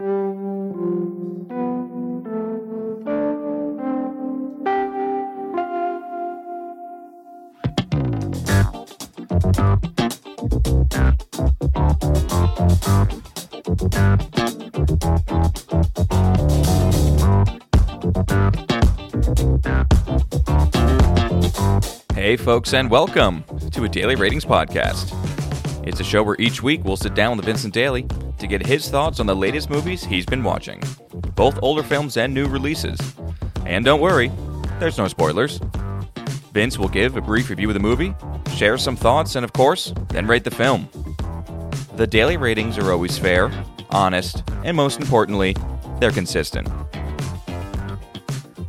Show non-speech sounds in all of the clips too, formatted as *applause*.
Hey, folks, and welcome to a Daily Ratings Podcast. It's a show where each week we'll sit down with Vincent Daly to get his thoughts on the latest movies he's been watching, both older films and new releases. And don't worry, there's no spoilers. Vince will give a brief review of the movie, share some thoughts, and of course, then rate the film. The daily ratings are always fair, honest, and most importantly, they're consistent.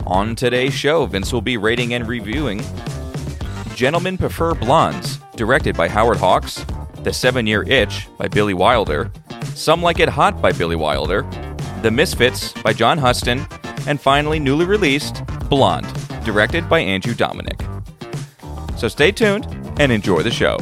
On today's show, Vince will be rating and reviewing Gentlemen Prefer Blondes, directed by Howard Hawks, The Seven Year Itch by Billy Wilder, Some Like It Hot by Billy Wilder, The Misfits by John Huston, and finally, newly released, Blonde, directed by Andrew Dominik. So stay tuned and enjoy the show.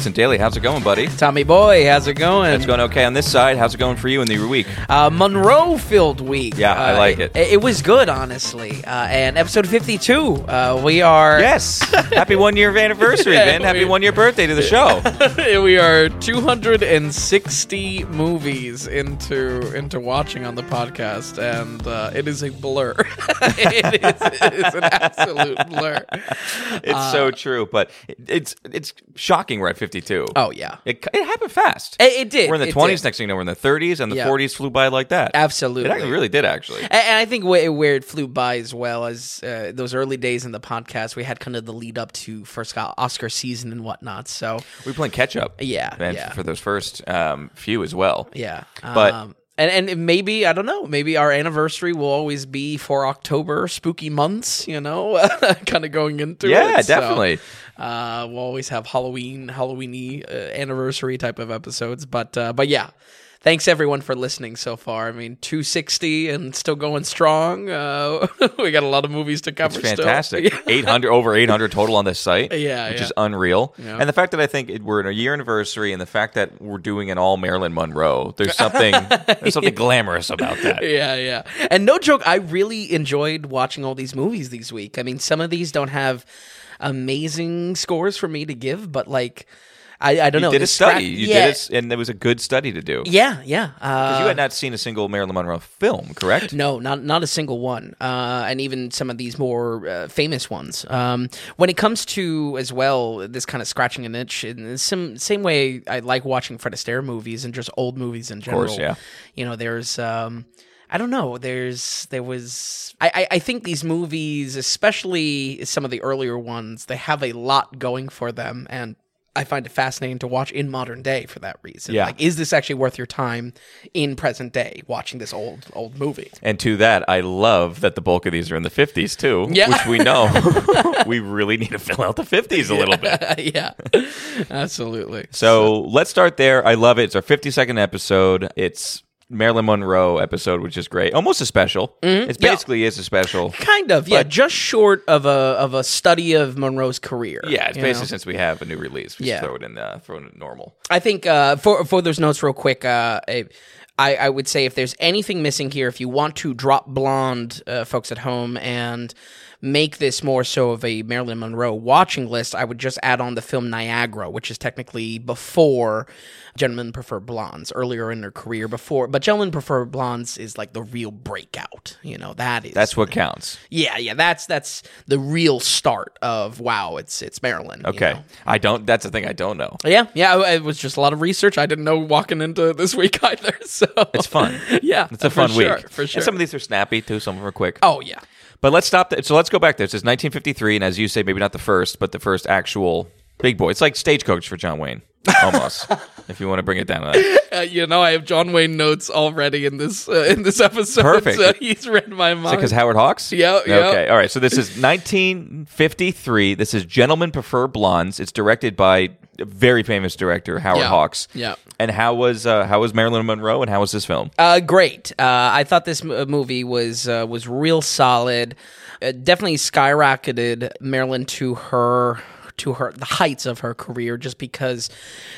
Vincent Daly, how's it going, buddy? Tommy boy, how's it going? It's going okay on this side. How's it going for you in the week? uh, Monroe filled week. Yeah, I Uh, like it. it. was good, honestly. Uh, and episode 52, uh, we are. Yes. Happy one year anniversary, *laughs* Yeah, Vin. Happy one year birthday to the show. *laughs* we are 260 movies into into watching on the podcast, and uh, it is a blur. *laughs* it, is, it is an absolute blur. It's so true, but it's it's shocking we're at 52. Oh, yeah. It, it happened fast. It, it did. we're in the it 20s, did. next thing you know, we're in the 30s, and the Yeah. 40s flew by like that. Absolutely. It really did, actually. And, and I think where, where it flew by as well as uh, those early days in the podcast, we had kind of the lead up to first Oscar season and whatnot. So We were playing catch up. Yeah, And yeah. for those first um, few as well. yeah, But- um, and and maybe I don't know. Maybe our anniversary will always be for October, spooky months. You know, *laughs* kind of going into Yeah, it. So, definitely. Uh, we'll always have Halloween, Halloweeny uh, anniversary type of episodes. But uh, but yeah. Thanks everyone for listening so far. I mean, 260 and still going strong. Uh, *laughs* we got a lot of movies to cover. It's fantastic. *laughs* 800 over 800 total on this site. Yeah, which yeah. is unreal. Yeah. And the fact that I think it, we're in a year anniversary, and the fact that we're doing an all Marilyn Monroe, there's something *laughs* there's something glamorous about that. yeah, yeah. And no joke, I really enjoyed watching all these movies these week. I mean, some of these don't have amazing scores for me to give, but like, I, I don't You know. did a study. You yeah, did it, and it was a good study to do. Yeah, yeah. Uh, you had not seen a single Marilyn Monroe film, correct? No, not not a single one, uh, and even some of these more uh, famous ones. Um, when it comes to as well, this kind of scratching an itch in the same same way I like watching Fred Astaire movies and just old movies in general. course, yeah. You know, there's. Um, I don't know. There's there was I, I I think these movies, especially some of the earlier ones, they have a lot going for them, and I find it fascinating to watch in modern day for that reason. Yeah. Like, is this actually worth your time in present day watching this old old movie? And to that, I love that the bulk of these are in the 50s too, Yeah. which we know *laughs* *laughs* we really need to fill out the 50s a little bit. *laughs* yeah, absolutely. So let's start there. I love it. It's our 52nd episode. It's Marilyn Monroe episode, which is great. Almost a special. It Mm-hmm. Yeah. basically is a special. kind of, yeah, just short of a of a study of Monroe's career. Yeah, it's basically know? since we have a new release, we just Yeah. throw it in the throw it in normal. I think uh, for for those notes, real quick. Uh, I, I would say if there's anything missing here, if you want to drop blonde, uh, folks at home, and make this more so of a Marilyn Monroe watching list, I would just add on the film Niagara, which is technically before Gentlemen Prefer Blondes, earlier in her career. Before, but Gentlemen Prefer Blondes is like the real breakout. You know that is That's what counts. yeah, yeah. That's that's the real start of wow. It's it's Marilyn. you Okay, know? I don't. That's the thing I don't know. Yeah, yeah. It was just a lot of research. I didn't know walking into this week *laughs* either. So It's fun. *laughs* yeah, It's a fun sure, week for sure. And some of these are snappy too. Some of them are quick. oh yeah, But let's stop. Th- so let's go back there. This is 1953, and as you say, maybe not the first, but the first actual big boy. It's like Stagecoach for John Wayne. Almost. if you want to bring it down to that. *laughs* Uh, you know, I have John Wayne notes already in this uh, in this episode. Perfect. So he's read my mind. Because Howard Hawks? Yeah. Okay, all right. So this is 1953. This is Gentlemen Prefer Blondes. It's directed by a very famous director, Howard Hawks. yeah. And how was uh, how was Marilyn Monroe and how was this film? Uh, great. Uh, I thought this m- uh, movie was uh, was real solid. Uh, definitely skyrocketed Marilyn to her to her the heights of her career, just because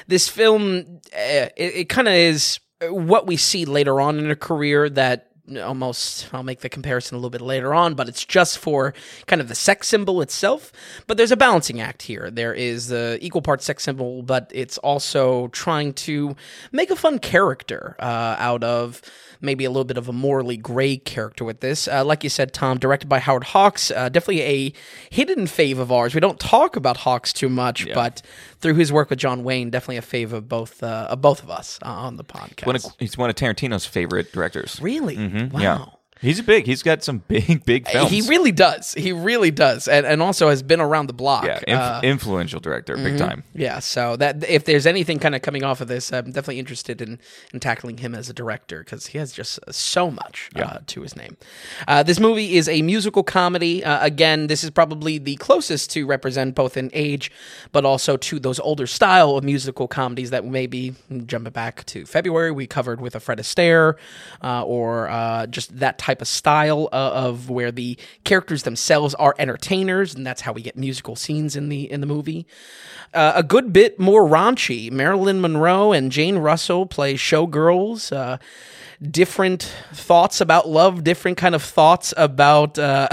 this film uh, it, it kind of is what we see later on in her career that almost I'll make the comparison a little bit later on, but it's just for kind of the sex symbol itself. But there's a balancing act here. There is the equal part sex symbol, but it's also trying to make a fun character uh, out of maybe a little bit of a morally gray character with this. Uh, like you said, Tom, directed by Howard Hawks, uh, definitely a hidden fave of ours. We don't talk about Hawks too much, but through his work with John Wayne, definitely a fave of both uh, of both of us uh, on the podcast. One of, he's one of Tarantino's favorite directors. really? Mm-hmm. Wow. Yeah. He's big. He's got some big, *laughs* big films. He really does. He really does, and and also has been around the block. yeah, inf- Uh, influential director, big time. yeah. So that if there's anything kind of coming off of this, I'm definitely interested in in tackling him as a director because he has just so much uh, to his name. Uh, this movie is a musical comedy. Uh, again, this is probably the closest to represent both in age, but also to those older style of musical comedies that maybe jumping back to February we covered with a Fred Astaire, uh, or uh, just that type of style uh, of where the characters themselves are entertainers, and that's how we get musical scenes in the in the movie. Uh, a good bit more raunchy. Marilyn Monroe and Jane Russell play showgirls. Uh, different thoughts about love, different kind of thoughts about uh,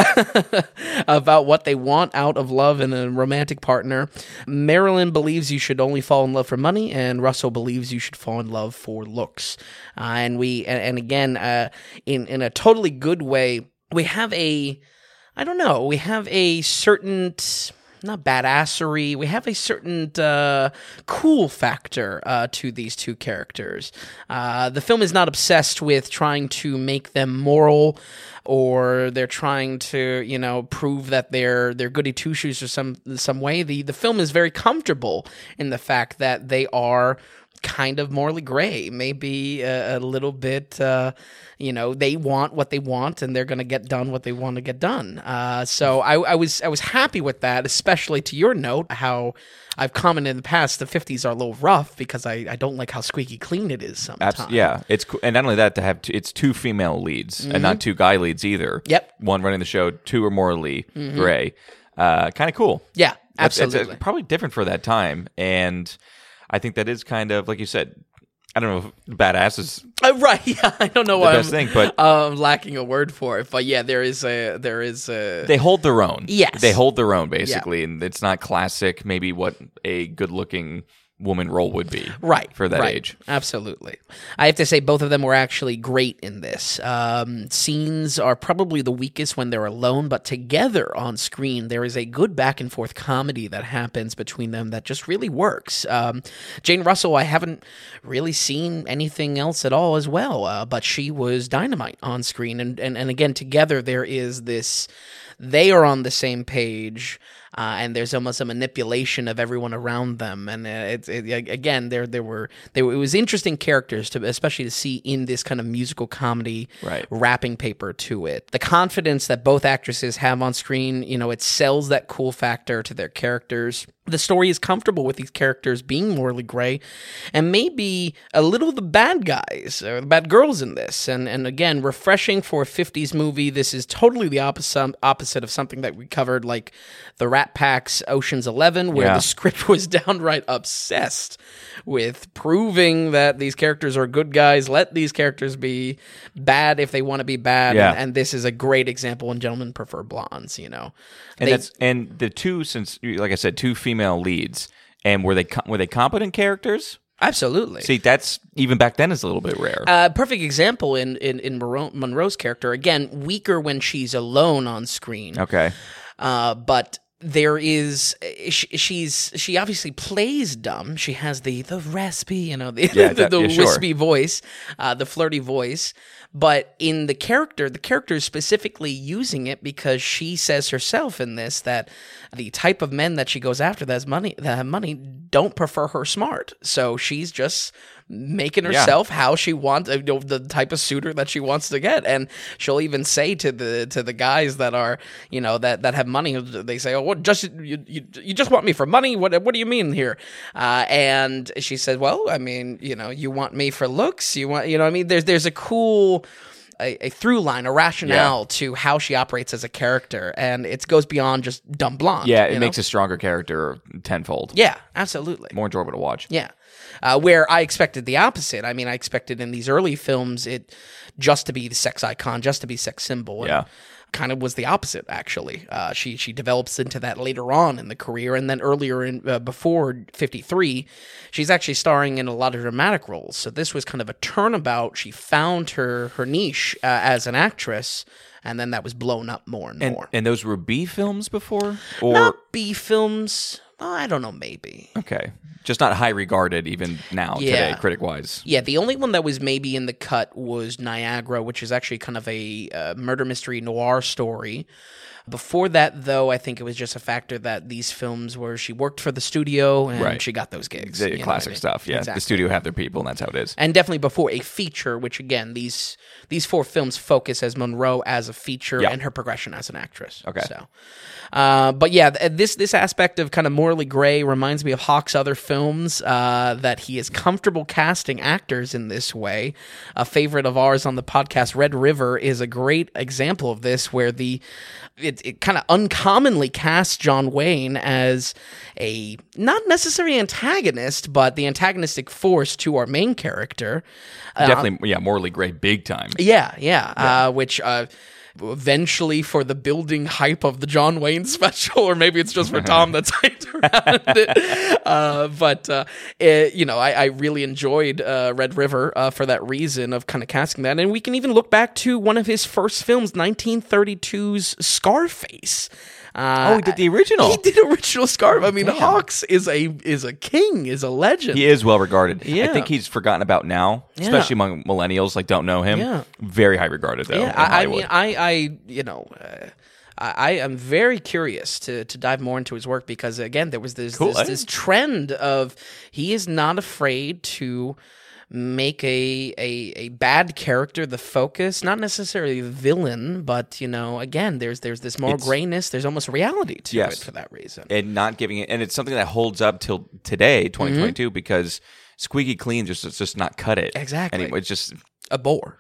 *laughs* about what they want out of love and a romantic partner. Marilyn believes you should only fall in love for money, and Russell believes you should fall in love for looks. Uh, and we and, and again, uh, in in a totally good way, we have a I don't know, we have a certain not badassery. We have a certain uh, cool factor uh, to these two characters. Uh, the film is not obsessed with trying to make them moral, or they're trying to, you know, prove that they're they're goody two shoes or some some way. The the film is very comfortable in the fact that they are kind of morally gray, maybe a, a little bit. Uh, you know, they want what they want, and they're going to get done what they want to get done. Uh, so I, I was I was happy with that, especially to your note how. I've commented in the past the 50s are a little rough because I, I don't like how squeaky clean it is sometimes. Abs- yeah, it's and not only that to have two, it's two female leads and not two guy leads either. Mm-hmm. Yep. one running the show, two or more Lee Gray. Uh, kind of cool. Yeah, It's- it's, uh, absolutely. probably different for that time, and I think that is kind of like you said. I don't know if badass is Uh, right. *laughs* Yeah. I don't know why best I'm, thing, but- I'm lacking a word for it. But yeah, there is a there is a they hold their own. Yes. they hold their own basically, and it's not classic. Maybe what a good-looking woman role would be, right for that right. age. Absolutely. I have to say both of them were actually great in this. Um, scenes are probably the weakest when they're alone, but together on screen, there is a good back and forth comedy that happens between them that just really works. Um, Jane Russell, I haven't really seen anything else at all as well, uh, but she was dynamite on screen, and and, and again together there is this. They are on the same page. Uh, and there's almost a manipulation of everyone around them, and uh, it's it, again there there were there it was interesting characters to especially to see in this kind of musical comedy Right. wrapping paper to it. The confidence that both actresses have on screen, you know, it sells that cool factor to their characters. The story is comfortable with these characters being morally gray, and maybe a little the bad guys or the bad girls in this. And and again, refreshing for a '50s movie. This is totally the opposite opposite of something that we covered, like the Rat Pack's Ocean's Eleven, where Yeah. the script was *laughs* downright obsessed with proving that these characters are good guys. Let these characters be bad if they want to be bad. Yeah. And, and this is a great example. And gentlemen prefer blondes. You know, and They- that's and the two since like I said, two female leads, and were they were they competent characters? absolutely. See, that's even back then is a little bit rare. Uh, perfect example in in, in Monroe, Monroe's character. Again, weaker when she's alone on screen. okay, Uh, but there is she, she's she obviously plays dumb. She has the the raspy, you know, the Yeah, the, the yeah, sure. wispy voice, uh, the flirty voice. But in the character, the character is specifically using it because she says herself in this that the type of men that she goes after that has money that have money don't prefer her smart. So she's just making herself how she wants you know, the type of suitor that she wants to get and she'll even say to the to the guys that are you know that that have money they say oh what just you, you, you just want me for money what what do you mean here uh, and she said well i mean you know you want me for looks you want you know i mean there's there's a cool a, a through line, a rationale to how she operates as a character, and it goes beyond just dumb blonde. Yeah, it know? makes a stronger character tenfold. yeah, absolutely. More enjoyable to watch. Yeah. Uh, where I expected the opposite. I mean, I expected in these early films it just to be the sex icon, just to be sex symbol. Yeah. Kind of was the opposite, actually. Uh, she she develops into that later on in the career, and then earlier in uh, before fifty three, she's actually starring in a lot of dramatic roles. So this was kind of a turnabout. She found her her niche uh, as an actress, and then that was blown up more and, And, more. and those were B films before, or Not B films. Well, I don't know, maybe. okay, just not high regarded even now Yeah. today, critic wise. Yeah, the only one that was maybe in the cut was Niagara, which is actually kind of a uh, murder mystery noir story. Before that, though, I think it was just a factor that these films were she worked for the studio and Right. she got those gigs. The what I classic mean? stuff. Yeah, Exactly. the studio have their people, and that's how it is. And definitely before a feature, which again these these four films focus as Monroe as a feature and her progression as an actress. Okay. so. Uh, but yeah, this this aspect of kind of morally gray reminds me of Hawks' other films. Uh, that he is comfortable casting actors in this way. A favorite of ours on the podcast, Red River, is a great example of this, where the it, it kind of uncommonly casts John Wayne as a not necessarily antagonist, but the antagonistic force to our main character. Uh, Definitely, yeah, morally gray, big time. yeah, yeah. Uh, which uh, eventually, for the building hype of the John Wayne *laughs* special, or maybe it's just for Tom *laughs* that's hyped around it. Uh, but uh, it, you know, I, I really enjoyed uh, Red River uh, for that reason of kind of casting that, and we can even look back to one of his first films, 1932's Scarface. Uh, Oh, he did the original. He did original Scarface. I mean, Hawks is a is a king, is a legend. He is well regarded. I think he's forgotten about now, especially among millennials. Like, don't know him. Yeah. Very high regarded though. Yeah, I, I mean, I, I, you know, uh, I, I am very curious to to dive more into his work because again, there was this Cool. this, this trend of he is not afraid to make a, a a bad character the focus not necessarily the villain but you know again there's there's this more It's- grayness there's almost reality to Yes. it for that reason and not giving it, and it's something that holds up till today, Mm-hmm. 2022, because squeaky clean just it's just not cut it Exactly. Anyway, it's just a bore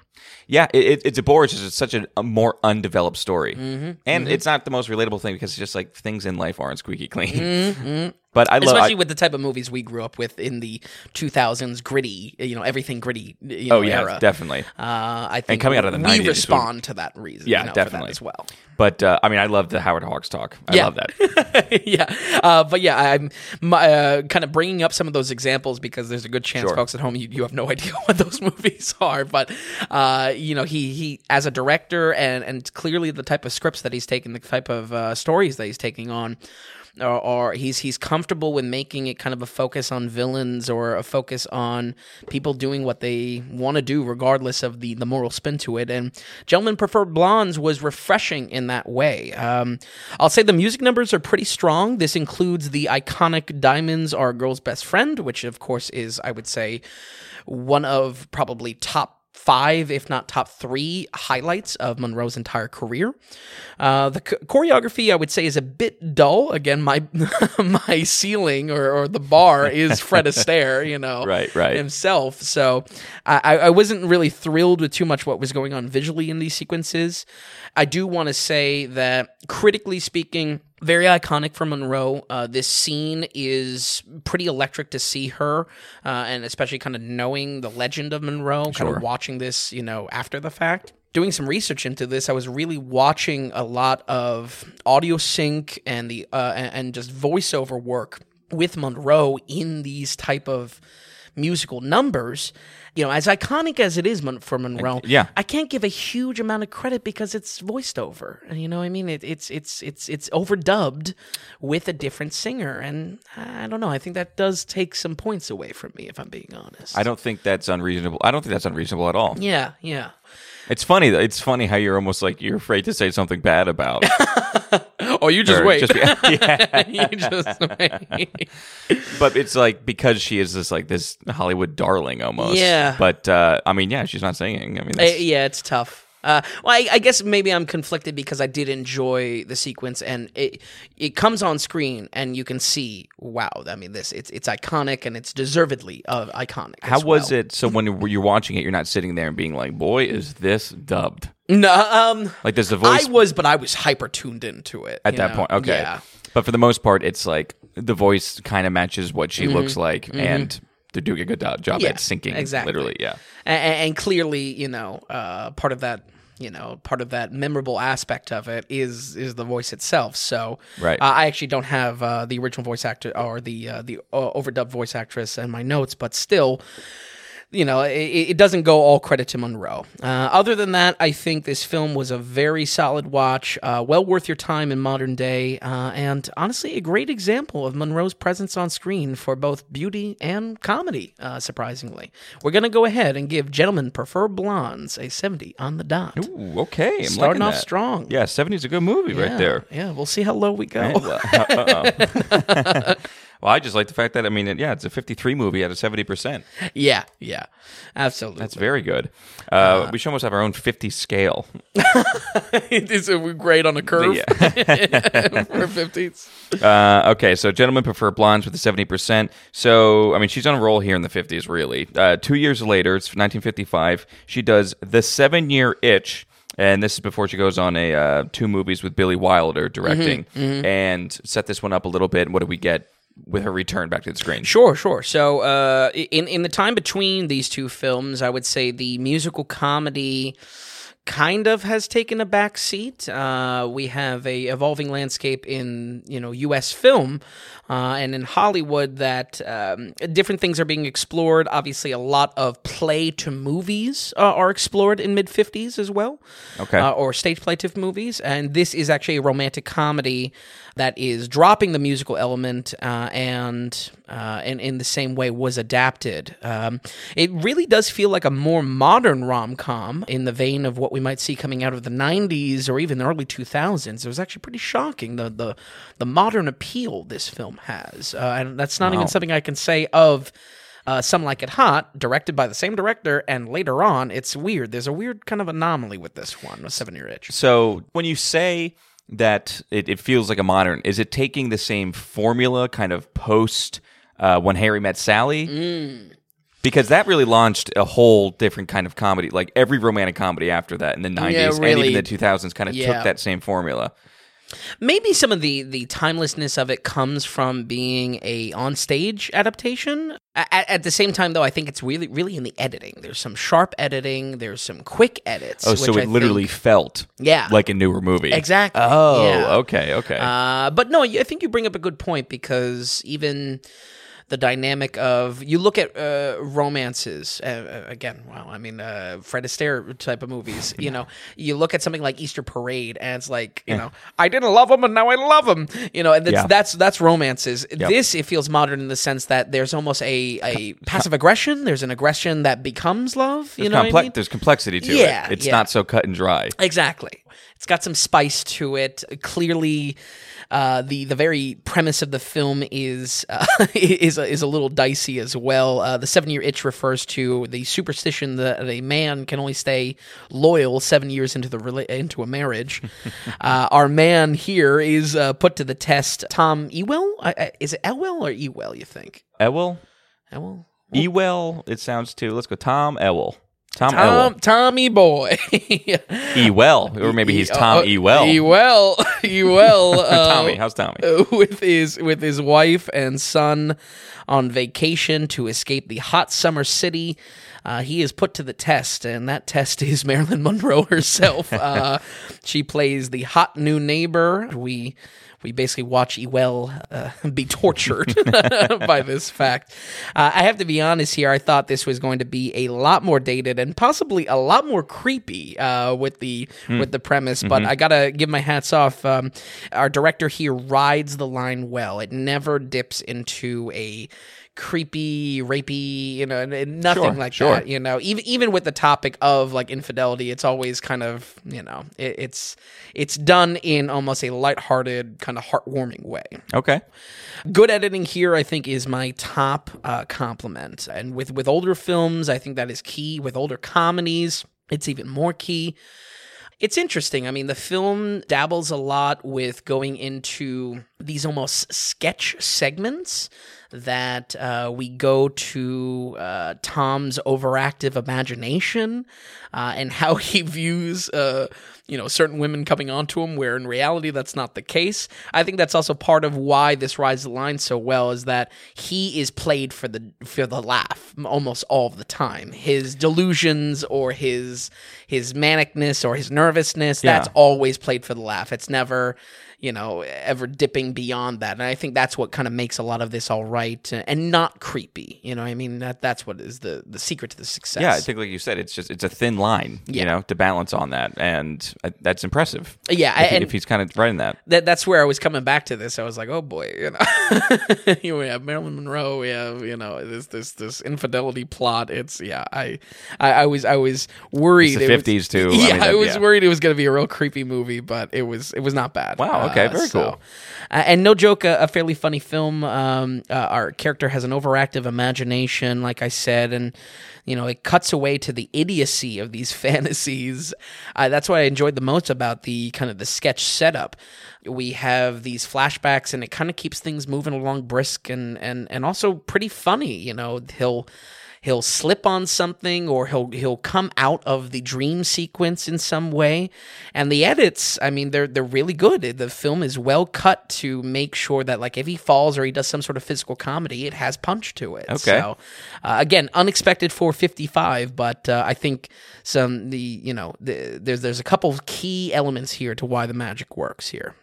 yeah, it, it, it's a bore. It's just it's such a, a more undeveloped story, Mm-hmm. and it's not the most relatable thing because it's just like things in life aren't squeaky clean. But I love especially I- with the type of movies we grew up with in the 2000s gritty you know everything gritty you know, oh yeah, era. definitely. Uh, I think coming out of the we 90s, respond to that reason. Yeah, you know, definitely. as well. But uh, I mean, I love the Howard Hawks talk. I Yeah. love that. *laughs* yeah, uh, but yeah, I'm my, uh, kind of bringing up some of those examples because there's a good chance, Sure. folks at home, you, you have no *laughs* idea what those *laughs* movies are. But uh, you know, he he as a director and and clearly the type of scripts that he's taking, the type of uh, stories that he's taking on. Or, or he's he's comfortable with making it kind of a focus on villains or a focus on people doing what they want to do regardless of the the moral spin to it. And Gentlemen Prefer Blondes was refreshing in that way. Um, I'll say the music numbers are pretty strong. This includes the iconic "Diamonds Are Girl's Best Friend," which of course is I would say one of probably top five, if not top three, highlights of Monroe's entire career. Uh, the ch- choreography, I would say, is a bit dull. Again, my *laughs* my ceiling or, or the bar is *laughs* Fred Astaire, you know, Right, right. himself. So I, I I wasn't really thrilled with too much what was going on visually in these sequences. I do want to say that critically speaking, very iconic for Monroe. Uh, this scene is pretty electric to see her, uh, and especially kind of knowing the legend of Monroe, kind Sure. of watching this, you know, after the fact. Doing some research into this, I was really watching a lot of audio sync and the uh, and just voiceover work with Monroe in these type of musical numbers. You know, as iconic as it is for Monroe, yeah. I can't give a huge amount of credit because it's voiced over. You know, what I mean, it, it's it's it's it's overdubbed with a different singer, and I don't know. I think that does take some points away from me, if I'm being honest. I don't think that's unreasonable. I don't think that's unreasonable at all. yeah, yeah. It's funny. It's funny how you're almost like you're afraid to say something bad about. *laughs* Oh, you just her. wait. Just- *laughs* yeah. you just wait. but it's like because she is this like this Hollywood darling almost. Yeah. But uh, I mean, yeah, she's not singing. I mean, Uh, yeah, it's tough. Uh, well, I, I guess maybe I'm conflicted because I did enjoy the sequence, and it it comes on screen, and you can see, wow. I mean, this it's it's iconic, and it's deservedly uh, iconic. how as was well. it? So when you're watching it, you're not sitting there and being like, "Boy, is this dubbed?" No, um, Like, does the voice I was, but I was hyper tuned into it at that know? point? Okay. Yeah. But for the most part, it's like the voice kind of matches what she looks Mm-hmm. like, and they're doing a good job Yeah, at syncing. exactly. Literally, yeah. and, and clearly, you know, uh, part of that, you know, part of that memorable aspect of it is is the voice itself. So, Right. uh, I actually don't have uh, the original voice actor or the uh, the uh, overdubbed voice actress in my notes, but still. You know, it, it doesn't go all credit to Monroe. Uh, other than that, I think this film was a very solid watch, uh, well worth your time in modern day, uh, and honestly, a great example of Monroe's presence on screen for both beauty and comedy. Uh, surprisingly, we're gonna go ahead and give "Gentlemen Prefer Blondes" a seventy on the dot. Ooh, okay. I'm Starting off that. strong. Yeah, 70's a good movie right there. Yeah, we'll see how low we go. Well, uh-oh. *laughs* *laughs* well, I just like the fact that I mean, yeah, it's a 53 movie out of 70 percent. yeah, yeah, absolutely. That's very good. Uh, we should almost have our own 50 scale. *laughs* it's a great on a curve Yeah. *laughs* for fifties. Uh, okay, so gentlemen prefer blondes with the 70%. So, I mean, she's on a roll here in the 50s, really. Uh, two years later, it's 1955, she does The Seven Year Itch. And this is before she goes on a uh, two movies with Billy Wilder directing, and set this one up a little bit. And what do we get with her return back to the screen? Sure, sure. So, uh, in in the time between these two films, I would say the musical comedy kind of has taken a back seat. Uh, we have a evolving landscape in you know U.S. film uh, and in Hollywood that um, different things are being explored. Obviously, a lot of play to movies uh, are explored in mid '50s as well, Okay. uh, or stage play to movies. And this is actually a romantic comedy that is dropping the musical element uh, and uh, and in the same way was adapted. Um, it really does feel like a more modern rom com in the vein of what we might see coming out of the '90s or even the early 2000s. It was actually pretty shocking the the the modern appeal this film has, uh, and that's not Wow. even something I can say of. Uh, Some Like It Hot, directed by the same director, and later on, it's weird. There's a weird kind of anomaly with this one, a seven year itch. So when you say that it, it feels like a modern, is it taking the same formula, kind of post uh, when Harry met Sally? Mm. Because that really launched a whole different kind of comedy. Like every romantic comedy after that in the 90s and really. even the 2000s kind of Yeah. took that same formula. Maybe some of the the timelessness of it comes from being a onstage adaptation. At, at the same time, though, I think it's really really in the editing. There's some sharp editing. There's some quick edits. Oh, so which it I literally think- felt yeah, like a newer movie. exactly. Oh, Yeah. okay, okay. Uh, but no, I think you bring up a good point because even the dynamic of you look at uh, romances uh, uh, again. Well, I mean, uh, Fred Astaire type of movies. You know, you look at something like Easter Parade, and it's like you know, I didn't love him, and now I love him. You know, and that's Yeah. that's, that's romances. This it feels modern in the sense that there's almost a a passive aggression. There's an aggression that becomes love. You There's, know, I mean? there's complexity to Yeah, it. It's yeah. not so cut and dry. Exactly. It's got some spice to it. Clearly, uh, the the very premise of the film is uh, *laughs* is a, is a little dicey as well. Uh, the seven year itch refers to the superstition that a man can only stay loyal seven years into the into a marriage. *laughs* uh, our man here is uh, put to the test. Tom Ewell, I, I, is it Elwell or Ewell? You think Ewell? Ewell? Ewell, it sounds too. Let's go. Tom Ewell. Tom, Tom, Ewell. Tommy boy. *laughs* Ewell. Or maybe he's Tom Uh, Ewell. Ewell. *laughs* Ewell. *laughs* uh, Tommy. How's Tommy? with his with his wife and son on vacation to escape the hot summer city. uh, he is put to the test, and that test is Marilyn Monroe herself. uh, she plays the hot new neighbor. We we basically watch Ewell uh, *laughs* be tortured *laughs* by this fact. Uh, I have to be honest here. I thought this was going to be a lot more dated and possibly a lot more creepy uh, with the with the premise. But I gotta give my hats off. Um, our director here rides the line well. It never dips into a creepy, rapey, you know—and nothing Sure, like sure. that. You know, even even with the topic of like infidelity, it's always kind of you know, it, it's it's done in almost a lighthearted, kind of heartwarming way. Okay. Good editing here, I think, is my top uh, compliment. And with with older films, I think that is key. With older comedies, it's even more key. It's interesting. I mean, the film dabbles a lot with going into these almost sketch segments that uh, we go to uh, Tom's overactive imagination uh, and how *laughs* he views, uh, you know, certain women coming onto him, where in reality that's not the case. I think that's also part of why this rides the line so well is that he is played for the for the laugh almost all of the time. His delusions or his his manicness or his nervousness that's Yeah. always played for the laugh. It's never you know ever dipping beyond that and i think that's what kind of makes a lot of this all right and not creepy you know i mean that that's what is the the secret to the success Yeah, I think like you said, it's just it's a thin line, Yeah. you know, to balance on that, and uh, that's impressive. yeah If, he- if he's kind of right in that. that, that's where I was coming back to this. I was like, oh boy, *laughs* you know, we have Marilyn Monroe. We have you know this this this infidelity plot. It's yeah. I I, I was I was worried. It's the 50s too. I *laughs* Yeah, I, mean, that- was yeah. worried it was going to be a real creepy movie, but it was it was not bad. Wow, okay, very cool. Uh, and no joke, a, a fairly funny film. Um, uh, our character has an overactive imagination, like I said, and you know it cuts away to the idiocy of these *laughs* fantasies. Uh, that's what I enjoyed the most about the kind of the sketch setup. We have these flashbacks, and it kind of keeps things moving along brisk and and and also pretty funny. You know, he'll he'll slip on something or he'll he'll come out of the dream sequence in some way. And the edits i mean they're they're really good. The film is well cut to make sure that like if he falls or he does some sort of physical comedy it has punch to it. Okay. so uh, again unexpected for 55 but uh, i think some the you know the, there's there's a couple of key elements here to why the magic works here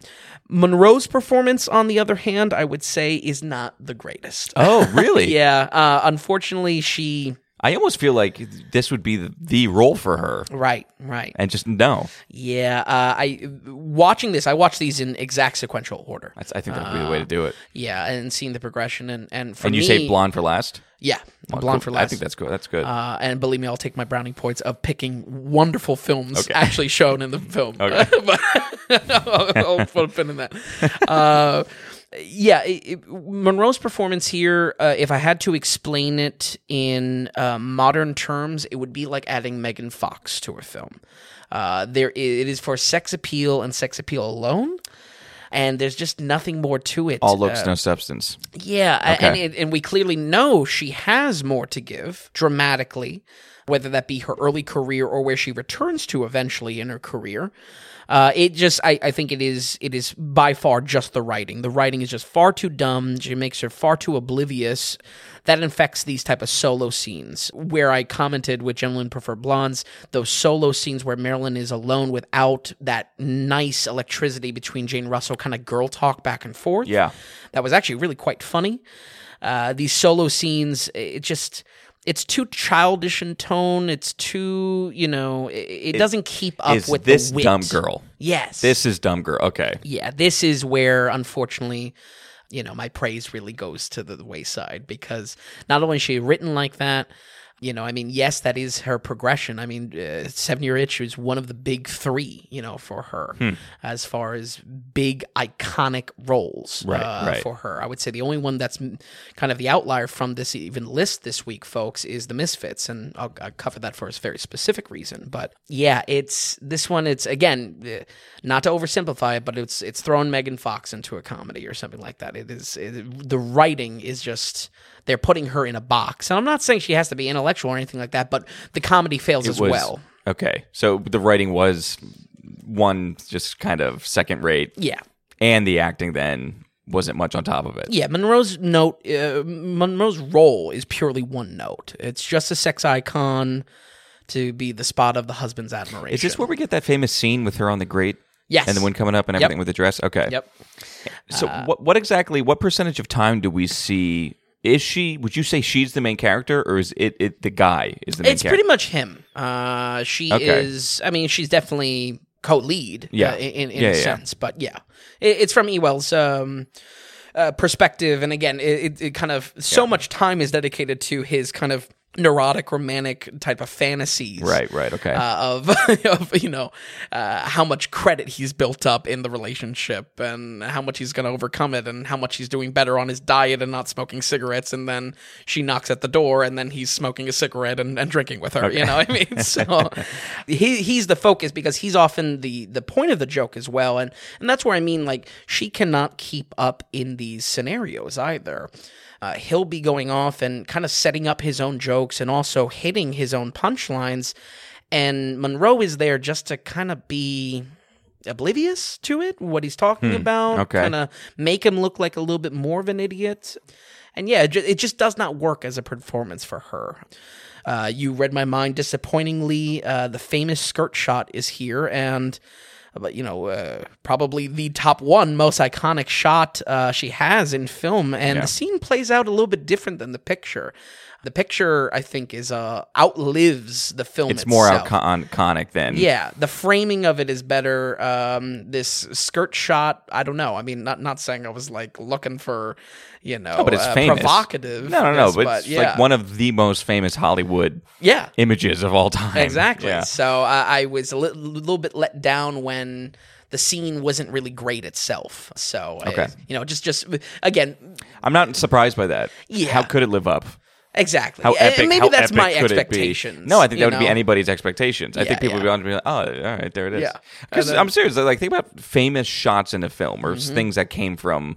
monroe's performance on the other hand i would say is not the greatest Oh, really? *laughs* yeah. Uh, unfortunately, she. I almost feel like this would be the, the role for her, Right. Right. and just no. Yeah. Uh, I watching this. I watched these in exact sequential order. That's, I think that would be the way to do it. Yeah, and seeing the progression and and for And you me, say blonde for last? Yeah, Well, blonde cool. for last. I think that's good. That's good. Uh, and believe me, I'll take my browning points of picking wonderful films Okay. actually shown in the film. Okay. *laughs* but I'll, *laughs* I'll put a pin in that. Uh, yeah, it, it- Monroe's performance here, uh, if I had to explain it in uh, modern terms, it would be like adding Megan Fox to a film. Uh, there, it is for sex appeal and sex appeal alone. And there's just nothing more to it. All looks, Uh, no substance. yeah, a- and it, and we clearly know she has more to give dramatically, whether that be her early career or where she returns to eventually in her career. Uh, it just, I, I think it is, it is by far just the writing. The writing is just far too dumb. She makes her far too oblivious. That infects these type of solo scenes where I commented with Gentlemen Prefer Blondes, those solo scenes where Marilyn is alone without that nice electricity between Jane Russell kind of girl talk back and forth Yeah. that was actually really quite funny. Uh, these solo scenes, it just it's too childish in tone. It's too you know, it, it doesn't keep up Is with this the dumb girl? Yes, This is dumb girl. Okay. yeah, this is where unfortunately, you know, my praise really goes to the wayside because not only is she written like that. You know, I mean, yes, that is her progression. I mean, uh, Seven Year Itch is one of the big three, you know, for her Hmm. as far as big iconic roles Right, uh, right. for her. I would say the only one that's kind of the outlier from this even list this week, folks, is the Misfits, and I'll, I'll cover that for a very specific reason. But yeah, it's this one. It's again uh, not to oversimplify it, but it's it's throwing Megan Fox into a comedy or something like that. It is it, the writing is just they're putting her in a box, and I'm not saying she has to be intellectual or anything like that, but the comedy fails as was- well. Okay. So the writing was one just kind of second rate, Yeah. and the acting then wasn't much on top of it. Yeah, Monroe's note, uh, Monroe's role is purely one note. It's just a sex icon to be the spot of the husband's admiration. Is this where we get that famous scene with her on the grate? Yes. And the wind coming up and Yep. everything with the dress? Okay. Yep. So what what exactly what percentage of time do we see is she would you say she's the main character or is it, it the guy is the main character? It's character? pretty much him. Uh, she Okay. is. I mean, she's definitely co-lead. Yeah. uh, in, in Yeah, a yeah. sense. But yeah, it, it's from Ewell's um, uh, perspective, and again, it, it, it kind of so much time is dedicated to his kind of neurotic, romantic type of fantasies. Right, right, okay. Uh, of, *laughs* of you know uh, how much credit he's built up in the relationship and how much he's going to overcome it and how much he's doing better on his diet and not smoking cigarettes and then she knocks at the door and then he's smoking a cigarette and, and drinking with her you know what I mean *laughs* so he he's the focus because he's often the the point of the joke as well and and that's where I mean like she cannot keep up in these scenarios either uh, he'll be going off and kind of setting up his own jokes and also hitting his own punchlines. And Monroe is there just to kind of be oblivious to it, what he's talking about, Hmm. okay. kind of make him look like a little bit more of an idiot. And yeah, it it just does not work as a performance for her. Uh, you read my mind disappointingly. Uh, the famous skirt shot is here, and but you know, uh, probably the top one most iconic shot uh, she has in film, and Yeah. the scene plays out a little bit different than the picture. The picture, I think, is uh, outlives the film. it's more itself. icon- iconic than Yeah, the framing of it is better. Um, this skirt shot, I don't know. I mean, not not saying I was like looking for, you know, but it's uh, famous. provocative. No, no, no. yes, But, it's yeah, like one of the most famous Hollywood yeah, images of all time. exactly. Yeah. So I, I was a li- little bit let down when the scene wasn't really great itself. So I- Okay. you know, just just again, I'm not surprised by that. Yeah. How could it live up? Exactly. How And epic? maybe how that's epic my could it be? expectations. No, I think that would be anybody's expectations. I Yeah, think people would be yeah. on to be like, oh, all right, there it is. Yeah. Because And I'm serious. Like, think about famous shots in a film or Mm-hmm. things that came from.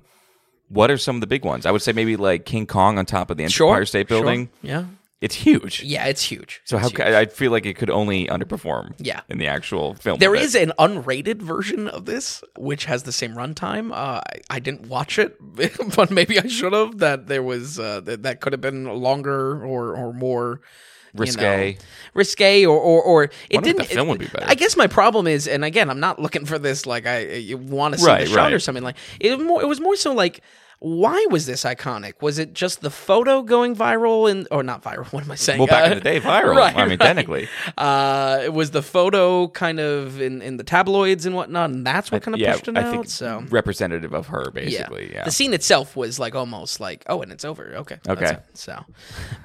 What are some of the big ones? I would say maybe like King Kong on top of the Sure, Empire State sure. Building. Yeah, It's huge. yeah, it's huge. So It's how huge. I feel like it could only underperform. Yeah. In the actual film. There is an unrated version of this, which has the same runtime. Uh, I, I didn't watch it, *laughs* but maybe I should have. That there was uh, that, that could have been longer or or more you Risque. know, risque, or or, or it didn't. the film it- would be better. I guess my problem is, and again, I'm not looking for this. Like I, you want to see Right, the shot or something. Like it more. It was more so like. Why was this iconic? Was it just the photo going viral and or not viral? *laughs* What am I saying? Well, back in Uh, the day, viral. right, I mean, right. technically. Uh, it was the photo kind of in, in the tabloids and whatnot, and that's what kind of yeah, pushed it I out. think so representative of her, basically. Yeah. the scene itself was like almost like, oh, and it's over. Okay, Okay. So,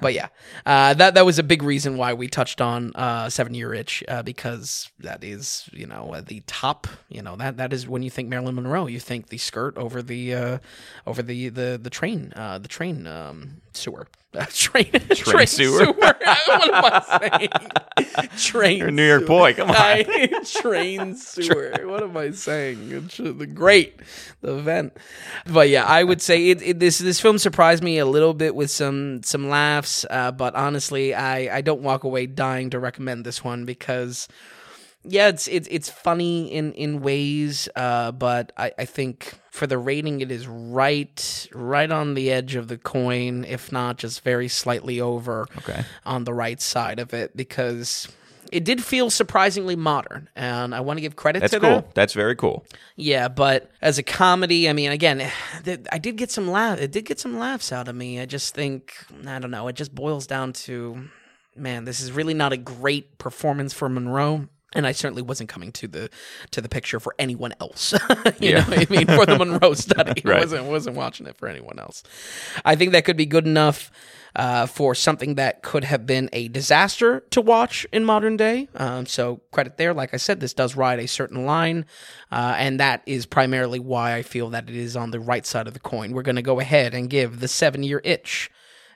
but yeah, uh, that that was a big reason why we touched on uh, Seven Year Itch uh, because that is you know uh, the top. You know that that is when you think Marilyn Monroe, you think the skirt over the uh, over the the the train uh, the train um, sewer. Uh, *laughs* train, train, *laughs* sewer? *laughs* what am I saying? train. You're a New York boy. Come on. I, train sewer. what am I saying? The grate, the event. But yeah, I would say it, it, this this film surprised me a little bit with some some laughs. Uh, but honestly, I I don't walk away dying to recommend this one because yeah, it's it's it's funny in in ways, uh, but I, I think for the rating, it is right right on the edge of the coin, if not just very slightly over Okay. on the right side of it because it did feel surprisingly modern, and I want to give credit That's to cool. that. That's very cool. Yeah, but as a comedy, I mean, again, I did get some laugh. It did get some laughs out of me. I just think I don't know. It just boils down to, man, this is really not a great performance for Monroe. And I certainly wasn't coming to the to the picture for anyone else. *laughs* you Yeah. know, what I mean, for the Monroe *laughs* study, I Right. wasn't wasn't watching it for anyone else. I think that could be good enough uh, for something that could have been a disaster to watch in modern day. Um, so credit there. Like I said, this does ride a certain line, uh, and that is primarily why I feel that it is on the right side of the coin. We're going to go ahead and give the seven year itch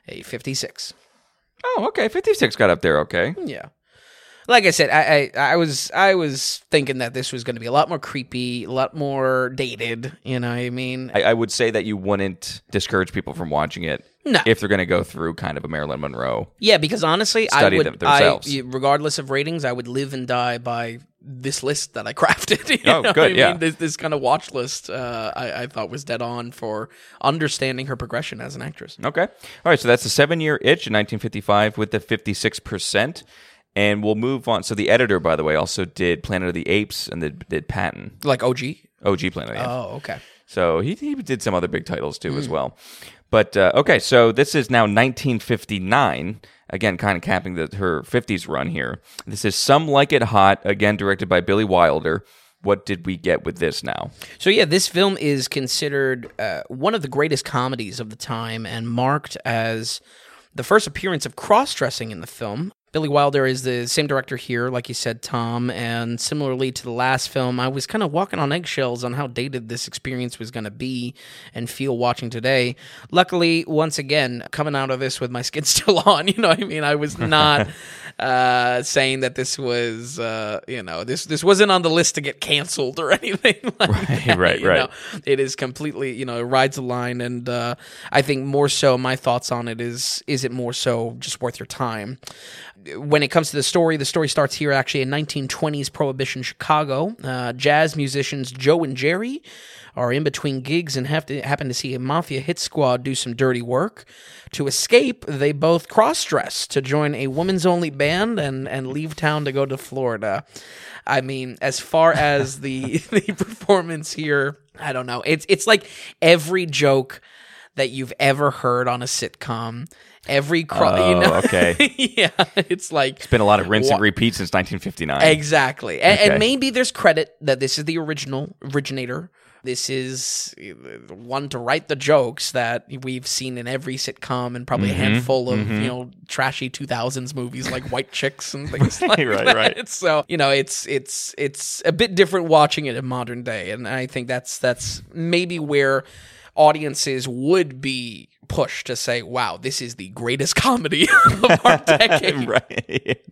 a 56. Oh, okay. 56 got up there. Okay. Yeah. Like I said, I, I I was I was thinking that this was going to be a lot more creepy, a lot more dated. You know what I mean? I, I would say that you wouldn't discourage people from watching it No. if they're going to go through kind of a Marilyn Monroe. Yeah, because honestly, Study I would, them themselves. I, regardless of ratings, I would live and die by this list that I *laughs* crafted. You Oh, know good, I yeah. mean? This, this kind of watch list, uh, I, I thought was dead on for understanding her progression as an actress. Okay. All right. So that's the seven year itch in 1955 with the 56%. And we'll move on. So the editor, by the way, also did Planet of the Apes and did, did Patton. Like OG. OG Planet of the Apes. Oh, okay. So he, he did some other big titles too Hmm. as well. But uh, okay, so this is now 1959. Again, kind of capping the, her 50s run here. This is Some Like It Hot, again directed by Billy Wilder. What did we get with this now? So yeah, this film is considered uh, one of the greatest comedies of the time and marked as the first appearance of cross-dressing in the film. Billy Wilder is the same director here, like you said, Tom, and similarly to the last film, I was kind of walking on eggshells on how dated this experience was going to be and feel watching today. Luckily, once again, coming out of this with my *laughs* skin still on, you know what I mean? I was not *laughs* uh, saying that this was, uh, you know, this this wasn't on the list to get canceled or *laughs* anything like that. right, right. know? It is completely, you know, it rides a line, and uh, I think more so, my thoughts on it is, is it more so just worth your time? When it comes to the story, the story starts here actually in 1920s Prohibition Chicago. Uh, jazz musicians Joe and Jerry are in between gigs and have to happen to see a mafia hit squad do some dirty work. To escape, they both cross dress to join a women's only band and, and leave town to go to Florida. I mean, as far as *laughs* the the performance here, I don't know. It's it's like every joke that you've ever heard on a sitcom. Every cro- you Oh, know, okay. *laughs* yeah, it's like It's been a lot of rinse and repeat since 1959. Exactly. And, Okay. and maybe there's credit that this is the original originator. This is uh, one to write the jokes that we've seen in every sitcom and probably Mm-hmm. a handful of, you know, trashy 2000s movies like White Chicks and things *laughs* like Right, that. right. So, you know, it's it's it's a bit different watching it in modern day and I think that's that's maybe where audiences would be pushed to say, "Wow, this is the greatest *laughs* comedy of our *laughs* decade." right.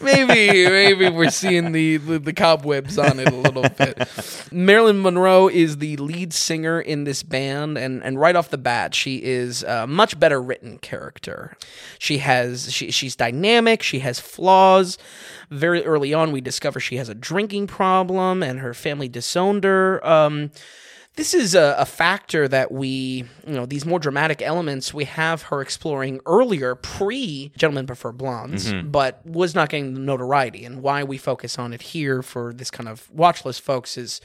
maybe maybe we're seeing the, the the cobwebs on it a little bit. Marilyn Monroe is the lead singer in this band, and and right off the bat, she is a much better written character. She has she she's dynamic. She has flaws. Very early on, we discover she has a drinking problem, and her family disowned her. Um, this is a, a factor that we, you know, these more dramatic elements we have her exploring earlier, pre Gentlemen Prefer Blondes, but was not getting the notoriety. And why we focus on it here for this kind of watch list folks is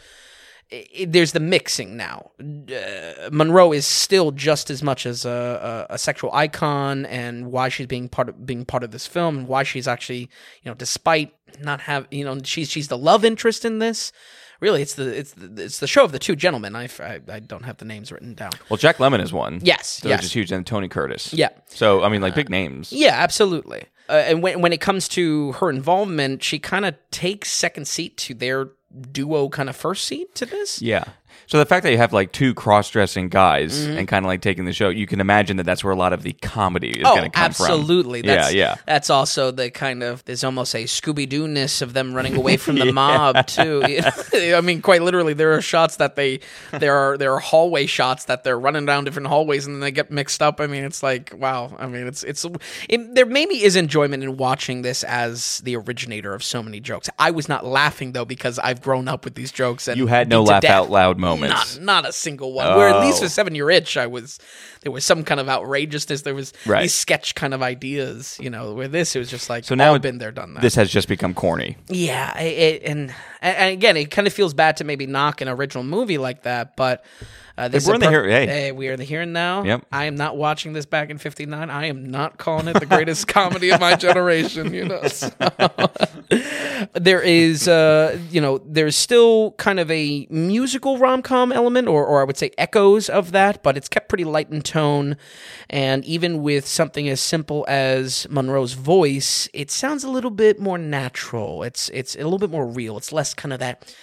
there's the mixing now. Uh, Monroe is still just as much as a, a, a sexual icon, and why she's being part of being part of this film, and why she's actually, you know, despite not have, you know, she's she's the love interest in this. Really, it's the it's the, it's the show of the two gentlemen. I, I, I don't have the names written down. Well, Jack Lemmon is one. Yes, So yes. which is huge. And Tony Curtis. Yeah. So, I mean, like big names. Yeah, absolutely. Uh, and when when it comes to her involvement, she kind of takes second seat to their duo kind of first seat to this. Yeah. So the fact that you have like two cross-dressing guys Mm-hmm. and kind of like taking the show, you can imagine that that's where a lot of the comedy is Oh, going to come absolutely. from. Absolutely. yeah, yeah. That's also the kind of there's almost a Scooby Doo ness of them running away from the *laughs* mob too. *laughs* I mean, quite literally, there are shots that they there are there are hallway shots that they're running down different hallways and then they get mixed up. I mean, it's like wow. I mean, it's it's it, there maybe is enjoyment in watching this as the originator of so many jokes. I was not laughing though because I've grown up with these jokes and You had no laugh death. out loud moments. Not, not a single one. Where at least Oh. with Seven Year Itch, I was there was some kind of outrageousness. There was Right. these sketch kind of ideas. You know, where this it was just like So now all it- been there, done that. This has just become corny. yeah, it- and and again, it kind of feels bad to maybe knock an original movie like that, but. Uh, this we're is in the per- here- hey. we are in the here and now. Yep. I am not watching this back in '59. I am not calling it the greatest *laughs* comedy of my generation. You know, So- *laughs* there is, uh, you know, there's still kind of a musical rom com element, or, or I would say echoes of that, but it's kept pretty light in tone. And even with something as simple as Monroe's voice, it sounds a little bit more natural. It's it's a little bit more real. It's less kind of that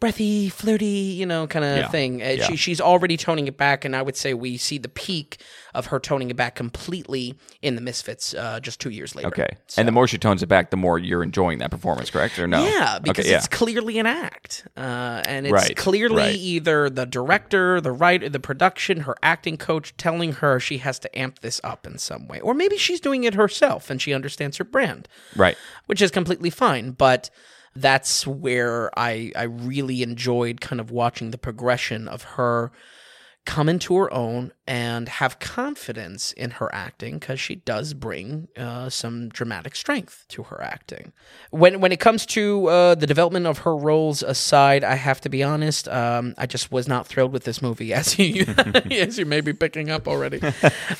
breathy, flirty, you know, kind of Yeah. thing. Uh, Yeah. She, she's already toning it back, and I would say we see the peak of her toning it back completely in the Misfits uh, just two years later. Okay. And the more she tones it back, the more you're enjoying that performance, correct? Or no? Yeah, because okay, yeah. it's clearly an act, uh, and it's Right, clearly right. either the director, the writer, the production, her acting coach telling her she has to amp this up in some way, or maybe she's doing it herself and she understands her brand, right. which is completely fine. But that's where I I really enjoyed kind of watching the progression of her come into her own and have confidence in her acting because she does bring uh, some dramatic strength to her acting. When when it comes to uh, the development of her roles aside, I have to be honest. Um, I just was not thrilled with this movie, *laughs* as you *laughs* as you may be picking up already. *laughs*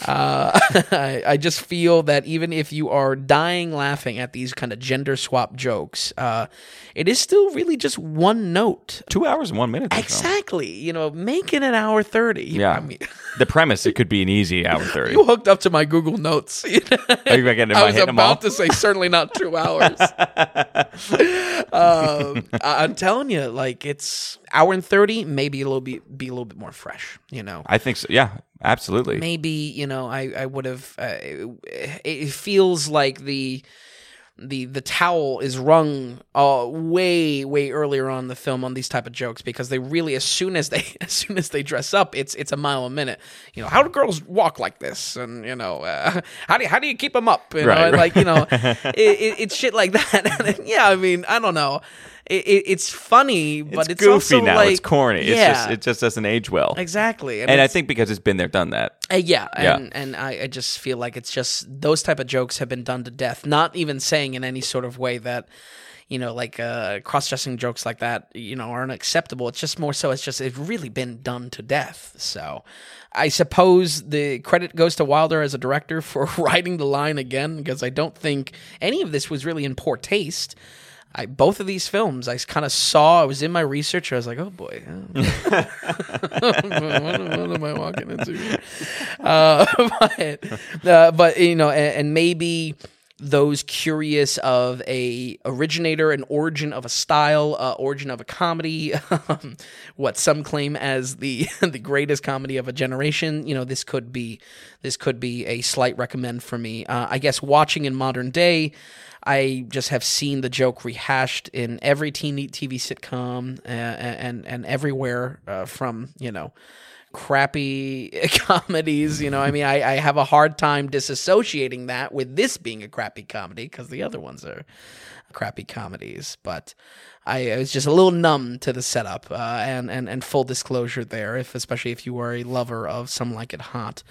Uh, I, I just feel that even if you are dying laughing at these kind of gender swap jokes, uh, it is still really just one note. Two hours and one minute. Exactly. You know, make it an hour 30. Yeah. I mean, the premise, it could be an easy hour *laughs* 30. you hooked up to my Google Notes. *laughs* You am I was hitting them all? about to say certainly not two *laughs* hours. um, I'm telling you, like it's hour and thirty, maybe a little bit be a little bit more fresh. You know, I think so. Yeah, absolutely. maybe you know I I would have. Uh, it, it feels like the the the towel is rung uh, way way earlier on in the film on these type of jokes because they really as soon as they *laughs* as soon as they dress up it's it's a mile a minute. You know how do girls walk like this? And you know uh, *laughs* how do you, how do you keep them up? You know Right, and, right. like you know it, it, it's shit like that. *laughs* Yeah I mean I don't know it, it, it's funny but it's, it's, goofy now. like it's corny. It's yeah just it just doesn't age well. exactly and I think because it's been there, done that. uh, yeah, Yeah. and and I, I just feel like it's just those type of jokes have been done to death. Not even saying in any sort of way that you know, like uh, cross-dressing jokes like that, you know, aren't acceptable. It's just more so. It's just it's really been done to death. So, I suppose the credit goes to Wilder as a director *laughs* for writing the line again because I don't think any of this was really in poor taste. I, both of these films, I kind of saw. I was in my research. I was like, "Oh boy, what, *laughs* *laughs* what am I walking into?" here? Uh, *laughs* but, uh, but you know, and, and maybe those curious of a originator, an origin of a style, uh, origin of a comedy, um, what some claim as the the greatest comedy of a generation. You know, this could be this could be a slight recommend for me. Uh, I guess watching in modern day. I just have seen the joke rehashed in every TV sitcom uh, and and everywhere uh, from you know crappy *laughs* comedies. You know, I mean, I, I have a hard time disassociating that with this being a crappy comedy because the other ones are crappy comedies. But I, I was just a little numb to the setup, uh, and and and full disclosure there, if especially if you are a lover of Some Like It Hot.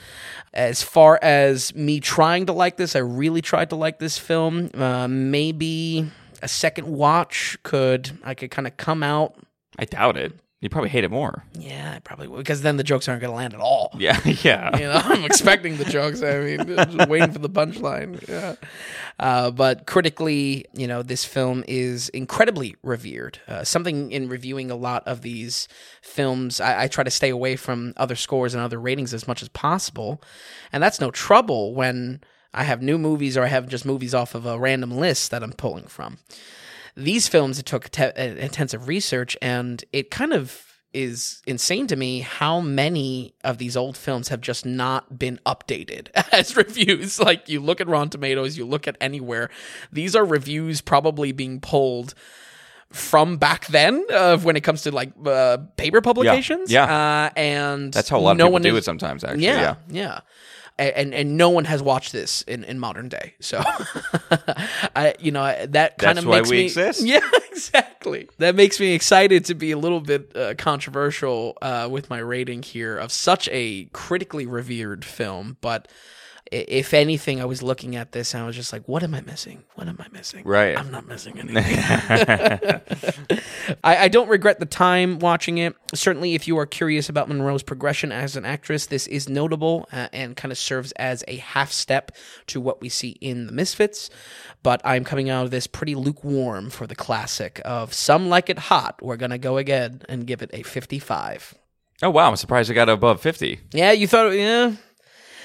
As far as me trying to like this, I really tried to like this film. Uh, maybe a second watch could I could kind of come out. I doubt it. You probably hate it more. Yeah, I probably would because then the jokes aren't going to land at all. *laughs* Yeah, yeah. You know, I'm *laughs* expecting the jokes. I mean, *laughs* just waiting for the punchline. Yeah. Uh, but critically, you know, this film is incredibly revered. Uh, something in reviewing a lot of these films, I, I try to stay away from other scores and other ratings as much as possible. And that's no trouble when I have new movies or I have just movies off of a random list that I'm pulling from these films it took te- uh, intensive research and it kind of is insane to me how many of these old films have just not been updated *laughs* as reviews *laughs* like you look at Rotten Tomatoes you look at anywhere these are reviews probably being pulled from back then of when it comes to like uh, paper publications yeah. uh, and That's how a lot of no people do is- it sometimes. Actually, yeah, yeah. yeah. And, and no one has watched this in, in modern day, so *laughs* I you know that kind of makes me exist. *laughs* yeah exactly that makes me excited to be a little bit uh, controversial uh, with my rating here of such a critically revered film, but if anything, I was looking at this and I was just like, "What am I missing? What am I missing? Right. I'm not missing *laughs* anything." *laughs* I, I don't regret the time watching it. Certainly, if you are curious about Monroe's progression as an actress, this is notable uh, and kind of serves as a half step to what we see in The Misfits. But I'm coming out of this pretty lukewarm for the classic of Some Like It Hot. We're going to go again and give it a 55. Oh wow, I'm surprised it got above fifty. Yeah, you thought, yeah.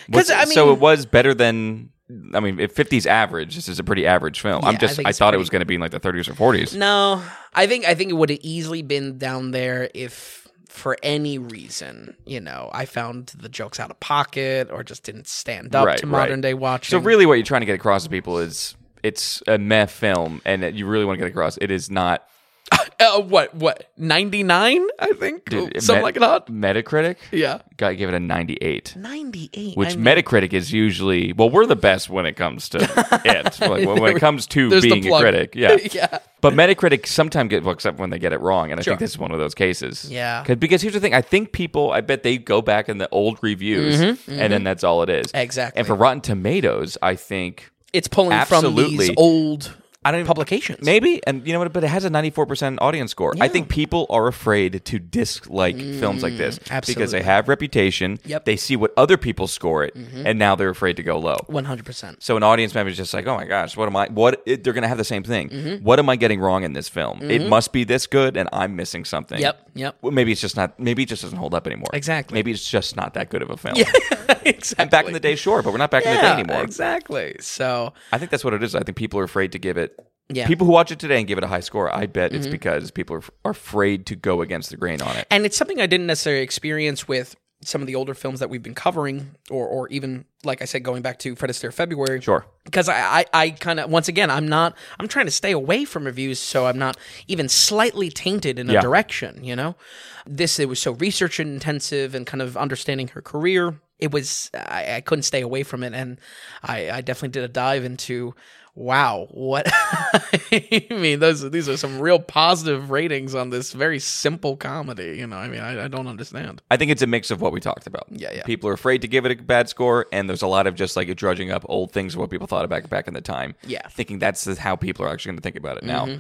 Because, I mean, so it was better than I mean, if 50's average, this is a pretty average film. I'm Yeah, I just, I, it's thought it was going to be in like the 30s or 40s. No, I think I think it would have easily been down there if for any reason, you know, I found the jokes out of pocket or just didn't stand up Right, to right. modern day watching. So really, what you're trying to get across to people is it's a meh film, and that you really want to get across it is not *laughs* uh, what what ninety nine? I think Dude, something Met- like that. Metacritic. Yeah, Got to give it a 98. ninety eight. Which Metacritic is usually well, we're the best when it comes to *laughs* it. Like, when, when it *laughs* comes to There's the being a critic, yeah. yeah. But Metacritic sometimes get books up when they get it wrong, and I Sure. think this is one of those cases. Yeah. 'Cause- because here's the thing: I think people, I bet they go back in the old reviews, and then that's all it is. Mm-hmm, Exactly. And for Rotten Tomatoes, I think It's pulling Absolutely. from these old I don't even- publications. Maybe, and you know what? But it has a 94% audience score. I think people are afraid to dislike films like this because Mm, they have reputation. Yep. Mm-hmm. They see what other people score it, and now they're afraid to go low. One hundred percent. So an audience member is just like, oh my gosh, what am I? What it, they're going to have the same thing. Mm-hmm. What am I getting wrong in this film? It must be this good, and I'm missing something. Yep. Yep. Well, maybe it's just not. Maybe it just doesn't hold up anymore. Exactly. Maybe it's just not that good of a film. *laughs* exactly. And back in the day, sure, but we're not back in the day anymore. exactly. So I think that's what it is. I think people are afraid to give it. Yeah. Mm-hmm. People who watch it today and give it a high score, I bet it's because people are, are afraid to go against the grain on it. and it's something I didn't necessarily experience with some of the older films that we've been covering, or or even like I said, going back to Fred Astaire February. Sure. Because I, I, I kind of once again I'm not I'm trying to stay away from reviews so I'm not even slightly tainted in a Yeah. direction, you know? This it was so research intensive and kind of understanding her career. It was I, I couldn't stay away from it and I, I definitely did a dive into wow, what *laughs* I mean those these are some real positive ratings on this very simple comedy, you know. I mean I, I don't understand. I think it's a mix of what we talked about. Yeah, yeah. People are afraid to give it a bad score, and there's a lot of just like drudging up old things of what people thought about back in the time. Yeah. Mm-hmm, Thinking that's how people are actually going to think about it now.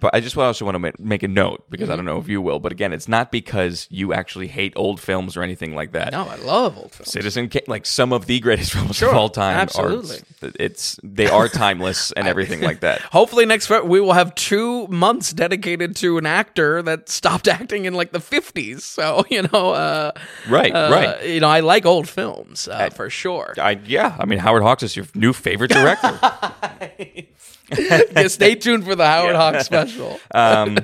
But I just also want to make a note because I don't know if you will, but again, it's not because you actually hate old films or anything like that. No, I love old films. Citizen Kane, like some of the greatest *laughs* films of all time, absolutely. are it's they are *laughs* timeless and *laughs* everything like that. *laughs* Hopefully next we will have two months dedicated to an actor that stopped *laughs* acting in like the fifties. So you know, uh, Right, uh, right. You know, I like old films uh, for sure. I yeah, I mean Howard Hawks is your new favorite director. yeah, stay tuned for the Howard Hawks special. um,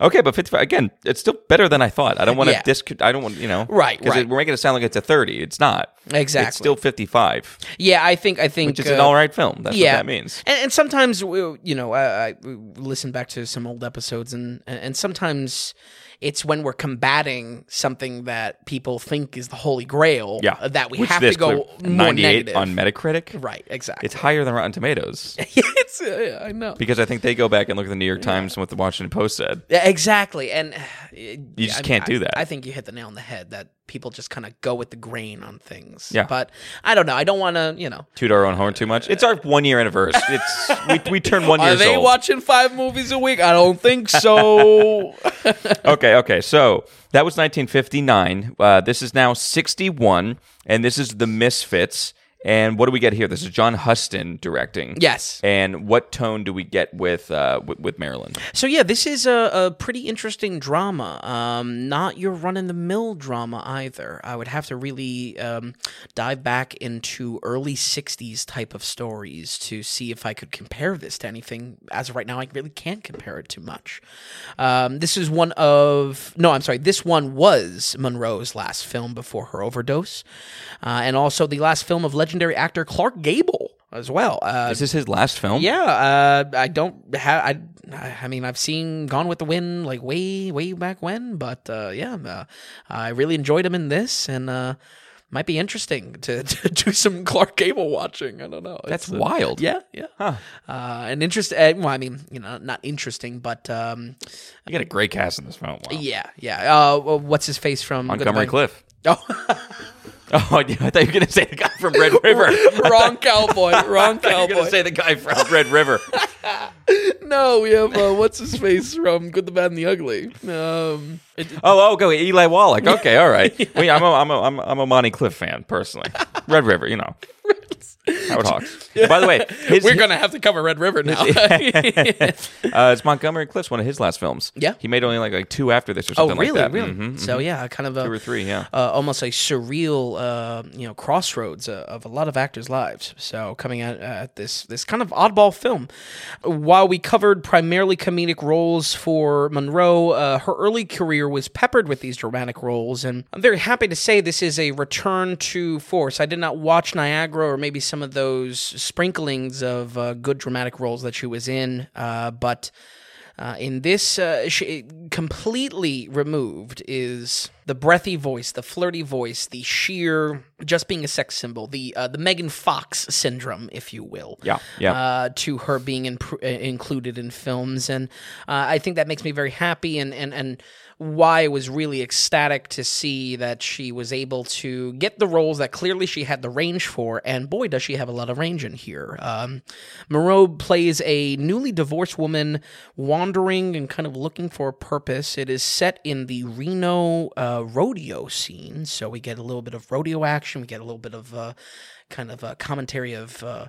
okay, but 55 again, it's still better than I thought. I don't want to Yeah. disc. I don't want you know Right, because right. we're making it sound like it's a thirty. It's not. Exactly. It's still fifty five, yeah, I think I think which is uh, an all right film. That's yeah, what that means. And, and sometimes we- you know, I, I listen back to some old episodes, and and sometimes it's when we're combating something that people think is the holy grail. Yeah, uh, that we Which have to go more 98 negative. on Metacritic. right, exactly. It's higher than Rotten Tomatoes *laughs* it's uh, yeah, I know. because I think they go back and look at the New York Times and what the Washington Post said. Yeah, exactly, and you just can't do that. I, think you hit the nail on the head that people just kind of go with the grain on things. Yeah. but I don't know. I don't want to, you know. Toot our own horn too much. It's our one year anniversary. It's we, we turn one year. Are they old. watching five movies a week? I don't think so. *laughs* okay, okay. So that was 1959. Uh, this is now 61, and this is The Misfits. And what do we get here? This is John Huston directing. yes. And what tone do we get with uh, with, with Marilyn? So yeah, this is a, a pretty interesting drama. Um, not your run in the mill drama either. I would have to really um, dive back into early '60s type of stories to see if I could compare this to anything. As of right now, I really can't compare it too much. Um, this is one of no, I'm sorry. This one was Monroe's last film before her overdose, uh, and also the last film of legendary actor Clark Gable as well. Uh, Is this his last film? yeah, uh, I don't have. I, I mean, I've seen Gone with the Wind like way, way back when, but uh, yeah, uh, I really enjoyed him in this, and uh, might be interesting to, *laughs* to do some Clark Gable watching. I don't know. That's It's, uh, wild. yeah, yeah. Uh, an interest. Uh, well, I mean, you know, not interesting, but um, You got a great cast in this film. Wow. yeah, yeah. Uh, what's his face from Montgomery Clift. Oh, *laughs* *laughs* Oh, yeah, I thought you were going *laughs* to *laughs* say the guy from Red River. wrong cowboy. Wrong going cowboy. to say the guy from Red River. no, we have uh, what's his face from Good, the Bad, and the Ugly. Um, *laughs* Oh, oh, go Eli Wallach. Okay, all right. *laughs* Well, yeah, I'm a, I'm a, I'm a, I'm a Monty Clift fan personally. Red River, you know. *laughs* Howard Hawks. By the way, his, We're gonna have to cover Red River now. uh, it's Montgomery Clift's one of his last films. Yeah. he made only like like two after this or oh, something really? like that. Really? Mhm, So mhm. yeah, kind of a two or three. Yeah. uh, almost a surreal, uh, you know, crossroads uh, of a lot of actors' lives. So coming at, at this this kind of oddball film, while we covered primarily comedic roles for Monroe, uh, her early career was peppered with these dramatic roles, and I'm very happy to say this is a return to force. I did not watch Niagara or maybe some of those sprinklings of uh, good dramatic roles that she was in, uh, but. Uh, in this, uh, sh- completely removed is the breathy voice, the flirty voice, the sheer just being a sex symbol, the uh, the Megan Fox syndrome, if you will. Yeah, yeah. Uh, to her being in, uh, included in films, and uh, I think that makes me very happy, and and and why I was really ecstatic to see that she was able to get the roles that clearly she had the range for, and boy, does she have a lot of range in here. Um, Monroe plays a newly divorced woman wandering and kind of looking for a purpose. It is set in the Reno uh, rodeo scene, so we get a little bit of rodeo action, we get a little bit of uh, kind of a commentary of. Uh,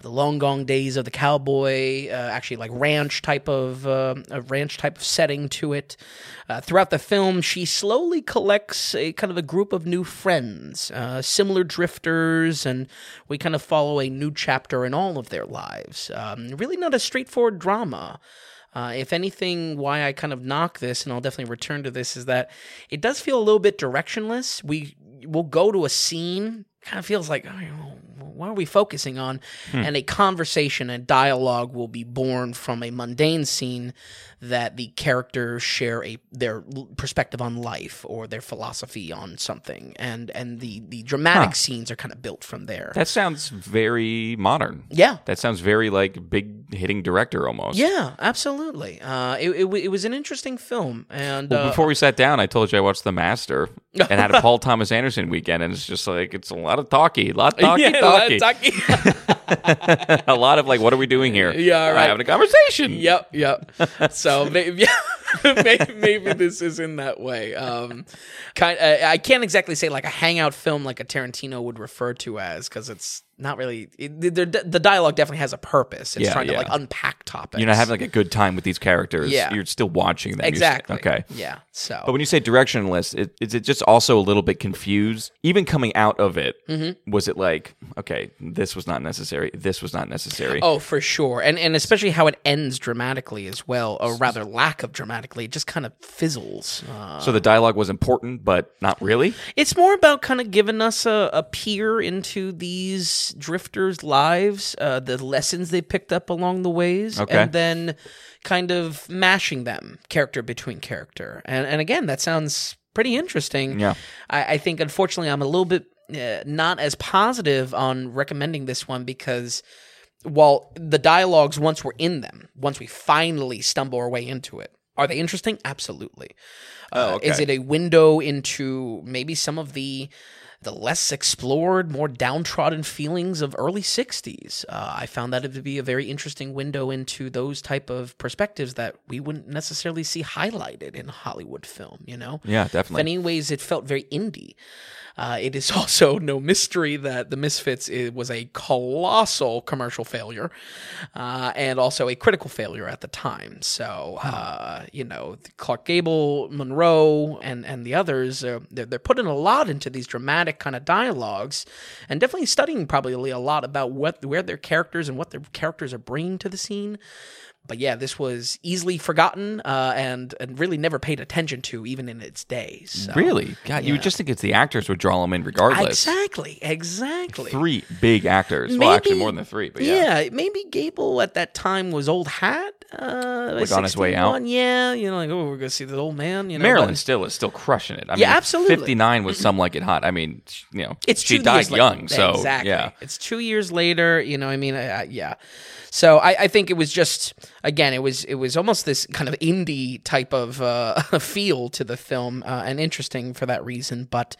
the long gone days of the cowboy, uh, actually like ranch type of uh, a ranch type of setting to it. Uh, throughout the film, she slowly collects a kind of a group of new friends, uh, similar drifters, and we kind of follow a new chapter in all of their lives. Um, really, not a straightforward drama. Uh, if anything, why I kind of knock this, and I'll definitely return to this, is that it does feel a little bit directionless. We will go to a scene, kind of feels like, oh, what are we focusing on? And a conversation, a dialogue will be born from a mundane scene that the characters share a their perspective on life or their philosophy on something, and and the the dramatic Huh. scenes are kind of built from there. That sounds very modern. yeah, That sounds very like big hitting director almost. yeah, absolutely. Uh, it, it, it was an interesting film, and Well, uh, before we sat down, I told you I watched The Master *laughs* and had a Paul Thomas Anderson weekend, and it's just like it's a lot of talky, a lot of talky, yeah, talky, talkie. *laughs* a lot of like, what are we doing here? Yeah, right. having a conversation. Yep, yep. So maybe, *laughs* *laughs* maybe, maybe this is in that way. Um, kind, uh, I can't exactly say like a hangout film like a Tarantino would refer to as because it's not really. It, the, the dialogue definitely has a purpose. It's Yeah, trying to yeah. like unpack topics. You're not having like a good time with these characters. Yeah. You're still watching them. You're exactly. okay. Yeah. So. But when you say directionless, it, is it just also a little bit confused? Even coming out of it, Mm-hmm. was it like, okay, this was not necessary, this was not necessary? Oh, for sure, and and especially how it ends dramatically as well, or rather, lack of dramatically. It just kind of fizzles. Uh, So the dialogue was important, but not really. It's more about kind of giving us a, a peer into these drifters' lives, uh, the lessons they picked up along the ways, Okay. and then kind of mashing them character between character. And and again, that sounds pretty interesting. Yeah. I, I think unfortunately I'm a little bit uh, not as positive on recommending this one because while the dialogues once we're in them, once we finally stumble our way into it, are they interesting? Absolutely. Oh, Uh, Is it a window into maybe some of the the less explored, more downtrodden feelings of early '60s? Uh, I found that to be a very interesting window into those type of perspectives that we wouldn't necessarily see highlighted in Hollywood film. You know, Yeah, in definitely. many ways, it felt very indie. Uh, it is *laughs* also no mystery that The Misfits it was a colossal commercial failure uh, and also a critical failure at the time. So, uh, you know, Clark Gable, Monroe, and, and the others, uh, they're, they're putting a lot into these dramatic kind of dialogues and definitely studying probably a lot about what where their characters and what their characters are bringing to the scene. But yeah, this was easily forgotten uh, and and really never paid attention to, even in its days. So- Really? God, you would just think it's the actors would draw them in regardless. Exactly, exactly. Three big actors. well, actually, more than three, but yeah. yeah. maybe Gable at that time was old hat. Uh, Like on his way out? Yeah, you know, like oh, we're gonna see the old man. You know, Marilyn but still is still crushing it. I Yeah, mean, absolutely. 59 was some like it hot. I mean, you know, it's she died years later. young, so exactly. yeah. it's two years later. You know, I mean, I, yeah. So I, I think it was just again, it was it was almost this kind of indie type of uh, *laughs* feel to the film, uh, and interesting for that reason. But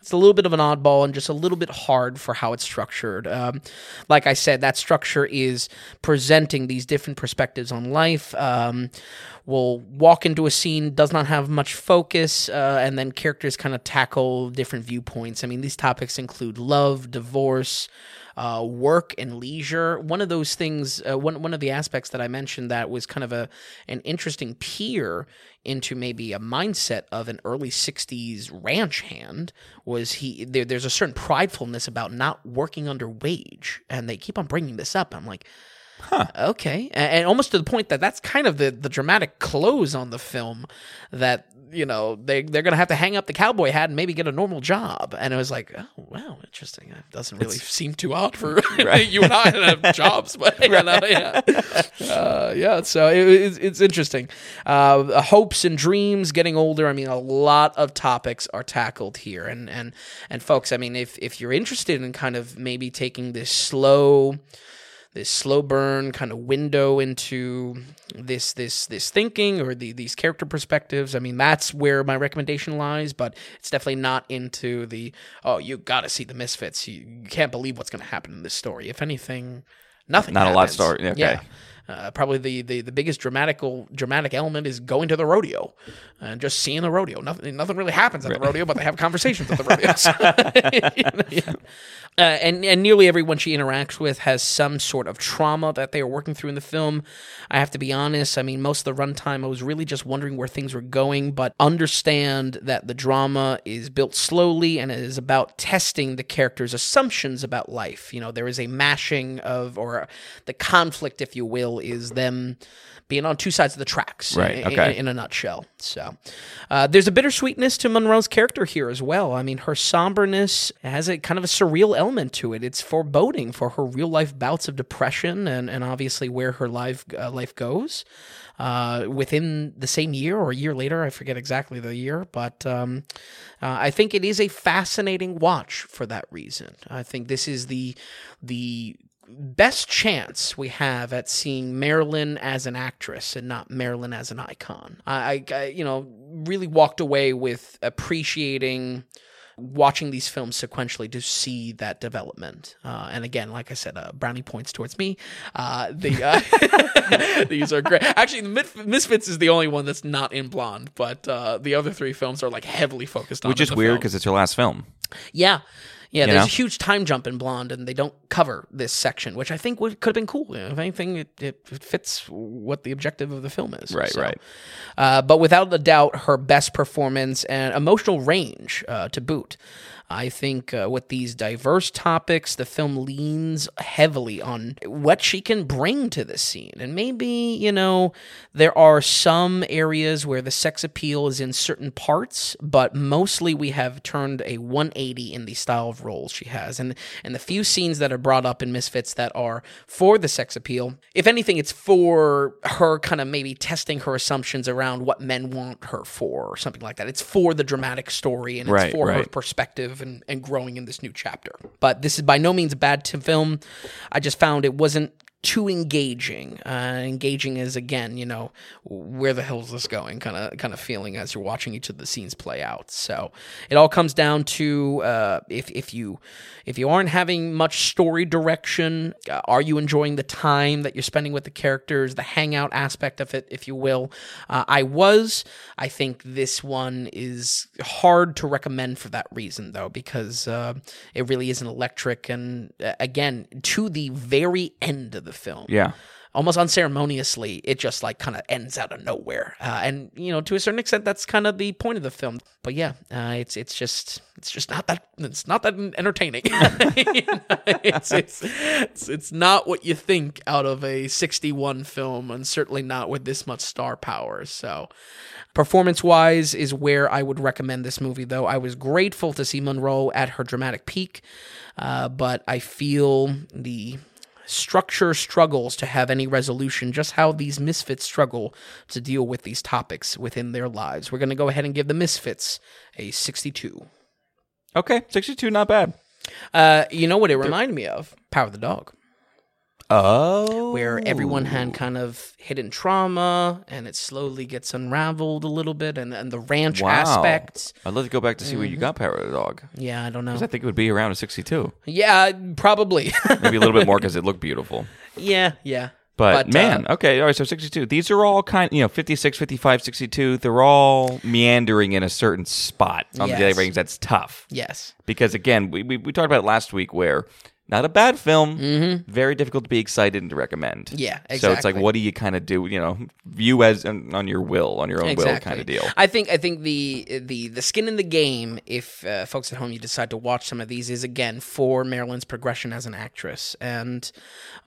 it's a little bit of an oddball and just a little bit hard for how it's structured. Um, like I said, that structure is presenting these different perspectives on life. Um, will walk into a scene, does not have much focus, uh, and then characters kind of tackle different viewpoints. I mean, these topics include love, divorce, uh, work and leisure. One of those things, uh, one one of the aspects that I mentioned that was kind of a an interesting peer into maybe a mindset of an early 60s ranch hand was he there, there's a certain pridefulness about not working under wage and they keep on bringing this up i'm like Huh. Okay, and, and, almost to the point that that's kind of the the dramatic close on the film that you know they they're gonna have to hang up the cowboy hat and maybe get a normal job. And it was like, oh wow, interesting. It doesn't really it's, seem too odd for *laughs* right. you and I have *laughs* jobs, but you know, yeah, uh, yeah. So it, it's, it's interesting. Uh, hopes and dreams, getting older. I mean, a lot of topics are tackled here, and and and folks, I mean, if if you're interested in kind of maybe taking this slow this slow burn kind of window into this this this thinking or the, these character perspectives. I mean, that's where my recommendation lies, but it's definitely not into the oh, you got to see the Misfits. You, you can't believe what's going to happen in this story. If anything, nothing. Not happens. a lot of story. Okay. Yeah. Uh, probably the, the, the biggest dramatical dramatic element is going to the rodeo and just seeing the rodeo. Nothing nothing really happens at the rodeo, but they have conversations at the *laughs* rodeo. *laughs* yeah. uh, and and nearly everyone she interacts with has some sort of trauma that they are working through in the film. I have to be honest. I mean, most of the runtime, I was really just wondering where things were going, but understand that the drama is built slowly and it is about testing the character's assumptions about life. You know, there is a mashing of or the conflict, if you will is them being on two sides of the tracks, right? In, okay. In, in a nutshell. So, uh, there's a bittersweetness to Monroe's character here as well. I mean, her somberness has a kind of a surreal element to it. It's foreboding for her real life bouts of depression and, and obviously where her life uh, life goes. Uh, within the same year or a year later, I forget exactly the year, but um, uh, I think it is a fascinating watch for that reason. I think this is the the best chance we have at seeing Marilyn as an actress and not Marilyn as an icon. I, I you know, really walked away with appreciating watching these films sequentially to see that development. Uh, and again, like I said, uh, brownie points towards me. Uh, the uh, *laughs* these are great. Actually, Misfits is the only one that's not in Blonde, but uh, the other three films are like heavily focused on. Which is weird because it's her last film. Yeah, yeah, there's know? a huge time jump in Blonde, and they don't cover this section, which I think would, could have been cool. You know, if anything, it, it fits what the objective of the film is. Right, right. Uh, but without a doubt, her best performance and emotional range uh, to boot. I think uh, with these diverse topics, the film leans heavily on what she can bring to the scene. And maybe, you know, there are some areas where the sex appeal is in certain parts, but mostly we have turned a 180 in the style of roles she has. And, and the few scenes that are brought up in Misfits that are for the sex appeal, if anything, it's for her kind of maybe testing her assumptions around what men want her for or something like that. It's for the dramatic story and it's Right, for her right. And, and growing in this new chapter. But this is by no means a bad film. I just found it wasn't too engaging. Uh, engaging is again, you know, where the hell is this going? Kind of, kind of feeling as you're watching each of the scenes play out. So it all comes down to uh, if if you if you aren't having much story direction, uh, are you enjoying the time that you're spending with the characters, the hangout aspect of it, if you will? Uh, I was. I think this one is hard to recommend for that reason, though, because uh, it really isn't electric. And uh, again, to the very end of the film, Yeah. almost unceremoniously, it just like kind of ends out of nowhere. Uh, and you know, to a certain extent, that's kind of the point of the film. But yeah, uh, it's it's just it's just not that it's not that entertaining. *laughs* You know, it's, it's it's it's not what you think out of a '61 film, and certainly not with this much star power. So. Performance wise is where I would recommend this movie, though. I was grateful to see Monroe at her dramatic peak, uh, but I feel the structure struggles to have any resolution, just how these misfits struggle to deal with these topics within their lives. We're going to go ahead and give the misfits a 62. Okay. 62, not bad. Uh, you know what it reminded me of? Power of the Dog, Oh. where everyone had kind of hidden trauma and it slowly gets unraveled a little bit, and, and the ranch Wow. aspects. I'd love to go back to see where you got Power of the Dog. Yeah, I don't know. I think it would be around a 62. Yeah, probably. *laughs* Maybe a little bit more because it looked beautiful. yeah, yeah. But, uh, man, okay, all right, so 62. These are all kind, you know, 56, 55, 62. They're all meandering in a certain spot on the daily Yes. ratings. That's tough yes. because again, we, we we talked about it last week where not a bad film. Mm-hmm. Very difficult to be excited and to recommend. Yeah, So it's like, what do you kind of do? You know, view as on, on your will, on your own will, kind of deal. I think I think the the the skin in the game, if uh, folks at home you decide to watch some of these, is again for Marilyn's progression as an actress, and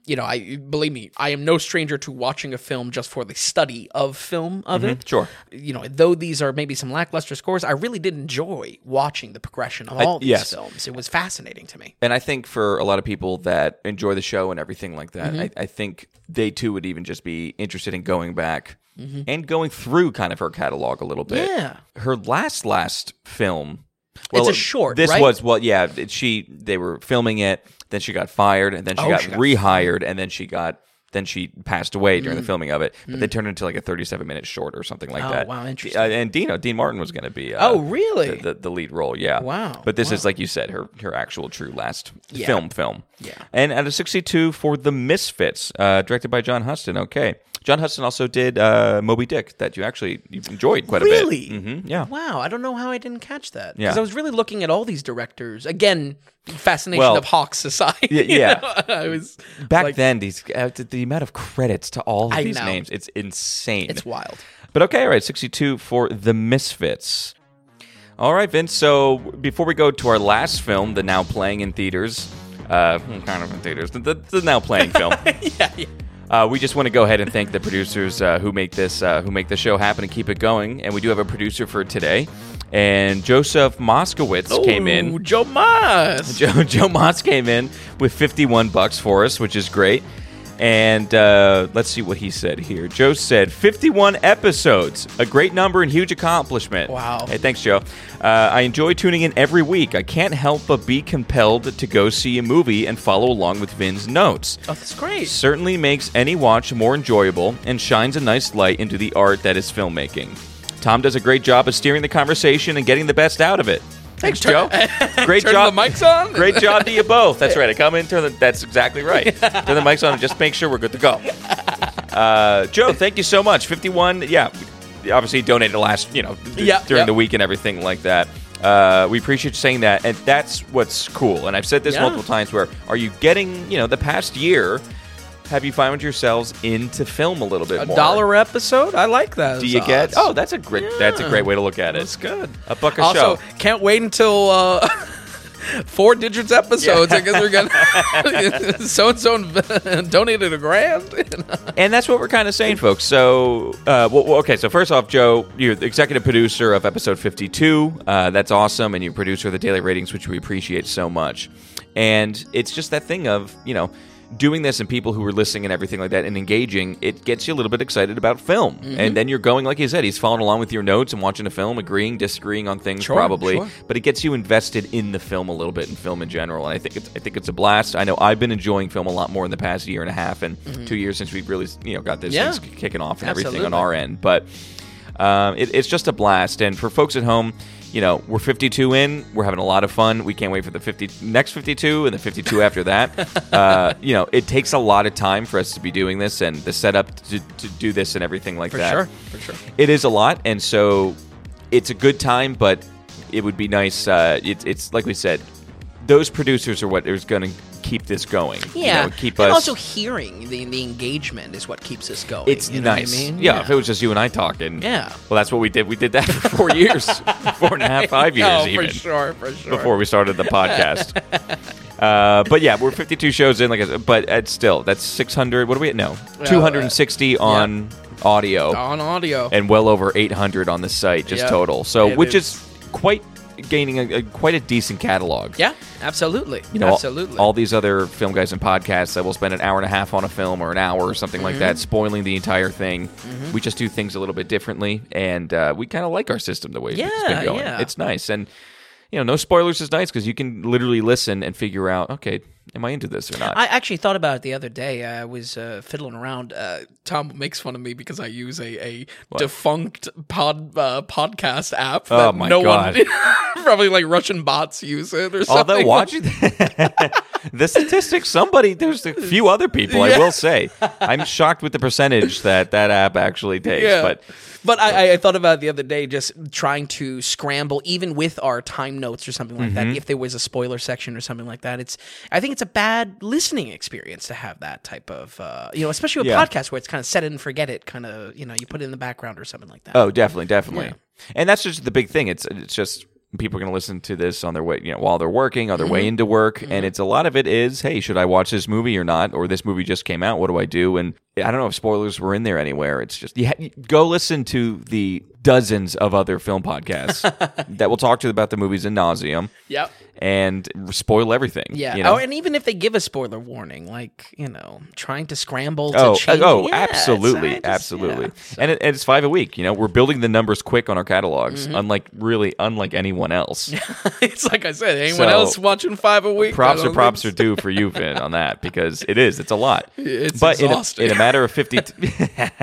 you know, I believe me, I am no stranger to watching a film just for the study of film of it. Sure. You know, though these are maybe some lackluster scores, I really did enjoy watching the progression of all these yes. films. It was fascinating to me. And I think for a lot of people that enjoy the show and everything like that, Mm-hmm. I, I think they too would even just be interested in going back Mm-hmm. and going through kind of her catalog a little bit. Yeah. Her last last film. It's a short, This right? was well, yeah. She they were filming it, then she got fired, and then she Oh, got she got rehired, and then she got then she passed away during the Mm. filming of it. But they turned it into like a thirty-seven minute short or something like Oh, that. wow, interesting. Uh, and Dino Dean Martin was going to be. Uh, Oh, really? The, the, the lead role, yeah. Wow, But this is like you said, her her actual true last Yeah. film film. Yeah. And at a 62 for The Misfits, uh, directed by John Huston. Okay. John Huston also did uh, Moby Dick that you actually you enjoyed quite Really? a bit. hmm Yeah. Wow, I don't know how I didn't catch that. Yeah. Because I was really looking at all these directors. Again, fascination Well, of Hawks Society. *laughs* you yeah. know? I was Back like, then, these uh, the, amount of credits to all of I these know. names, it's insane. It's wild. But okay, all right, 62 for The Misfits. All right, Vince. So before we go to our last film, the now playing in theaters, uh, hmm, kind of in theaters, the, the, the now playing *laughs* film. yeah, yeah. Uh, we just want to go ahead and thank the producers uh, who make this uh, who make the show happen and keep it going. And we do have a producer for today, and Joseph Moskowitz came Ooh, in. Joe Mas. *laughs* Joe Joe Moss came in with fifty one bucks for us, which is great. And uh, let's see what he said here. Joe said 51 episodes, a great number and huge accomplishment. Wow. Hey, thanks, Joe. Uh, I enjoy tuning in every week. I can't help but be compelled to go see a movie and follow along with Vin's notes Oh, that's great. certainly makes any watch more enjoyable and shines a nice light into the art that is filmmaking. Tom does a great job of steering the conversation and getting the best out of it. Thanks, Joe. *laughs* Great Turn job. the mics on? Great job to you both. That's right. I come in, turn the. That's exactly right. *laughs* Turn the mics on and just make sure we're good to go. *laughs* Uh, Joe, thank you so much. Fifty-one. Yeah, obviously donated last. You know, d- Yeah, during yeah. the week and everything like that. Uh, we appreciate you saying that, and that's what's cool. And I've said this Yeah. multiple times. Where are you getting? You know, the past year, have you found yourselves into film a little bit A more? dollar episode? I like that. Do you get? Oh, that's a great. That's a great way to look at it. That's good. A buck a also, show. can't wait until uh, *laughs* four digits episodes. I guess we're gonna so and so donated a grand. *laughs* And that's what we're kind of saying, folks. So, uh, well, okay. So first off, Joe, you're the executive producer of episode 52. Uh, that's awesome, and you're producer of the Daily Ratings, which we appreciate so much. And it's just that thing of you know doing this and people who are listening and everything like that and engaging. It gets you a little bit excited about film, Mm-hmm. and then you're going like you said. He's following along with your notes and watching a film, agreeing, disagreeing on things, Sure, probably. sure. But it gets you invested in the film a little bit, in film in general. And I think it's I think it's a blast. I know I've been enjoying film a lot more in the past year and a half and two years since we've really you know got this Mm-hmm. Yeah. kicking off and everything on our end. But um, it, it's just a blast. And for folks at home, you know, we're 52 in. We're having a lot of fun. We can't wait for the 50 next 52 and the 52 *laughs* after that. Uh, you know, it takes a lot of time for us to be doing this and the setup to, to do this and everything like that. For that. sure, for sure. It is a lot, and so it's a good time, but it would be nice. Uh, it, it's like we said, those producers are what is going to keep this going. you Yeah, know, keep and us. also hearing the the engagement is what keeps us going. it's you know nice. What I mean? yeah, if it was just you and I talking. Yeah. Well, that's what we did. We did that for four years, *laughs* four and a half, five years oh, even for sure, for sure. before we started the podcast. *laughs* uh, but yeah, we're 52 shows in, like I said, but it's still that's 600. What are we at? no 260 on audio on audio. and well over 800 on the site just Yeah, total. So it which is. is quite gaining a, a quite a decent catalog. yeah, absolutely, You know, absolutely. All, these other film guys and podcasts that will spend an hour and a half on a film or an hour or something like Mm-hmm. that, spoiling the entire thing. We just do things a little bit differently, and uh, we kind of like our system the way it's Yeah, been going. yeah. It's nice, and you know, no spoilers is nice because you can literally listen and figure out, okay, am I into this or not? I actually thought about it the other day. I was uh, fiddling around. Uh, Tom makes fun of me because I use a, a defunct pod uh, podcast app. That Oh my no God. one, *laughs* probably like Russian bots use it or something. Although watching *laughs* the statistics. Somebody, there's a few other people. I will say, I'm shocked with the percentage that that app actually takes. But But I, I thought about it the other day, just trying to scramble, even with our time notes or something like Mm-hmm. that. If there was a spoiler section or something like that, it's. I think it's a bad listening experience to have that type of, uh, you know, especially with Yeah. podcasts where it's kind of set it and forget it, kind of, you know, you put it in the background or something like that. Oh, definitely, definitely. And that's just the big thing. It's it's just people are going to listen to this on their way, you know, while they're working, on their way into work, and it's a lot of it is, hey, should I watch this movie or not? Or this movie just came out. What do I do? And I don't know if spoilers were in there anywhere. It's just you, ha- go listen to the dozens of other film podcasts *laughs* that will talk to you about the movies in nauseum Yep. and spoil everything. Yeah. you know? Oh, and even if they give a spoiler warning, like you know, trying to scramble to Oh, change. oh, yeah, absolutely, just- absolutely. yeah. And, it, and it's five a week. You know, we're building the numbers quick on our catalogs, Mm-hmm. unlike really unlike anyone else. *laughs* it's like I said, anyone So, else watching five a week? props or props are due for you, Vin, on that because it is. It's a lot. *laughs* It's but in a, exhausting. in a matter of fifty. *laughs*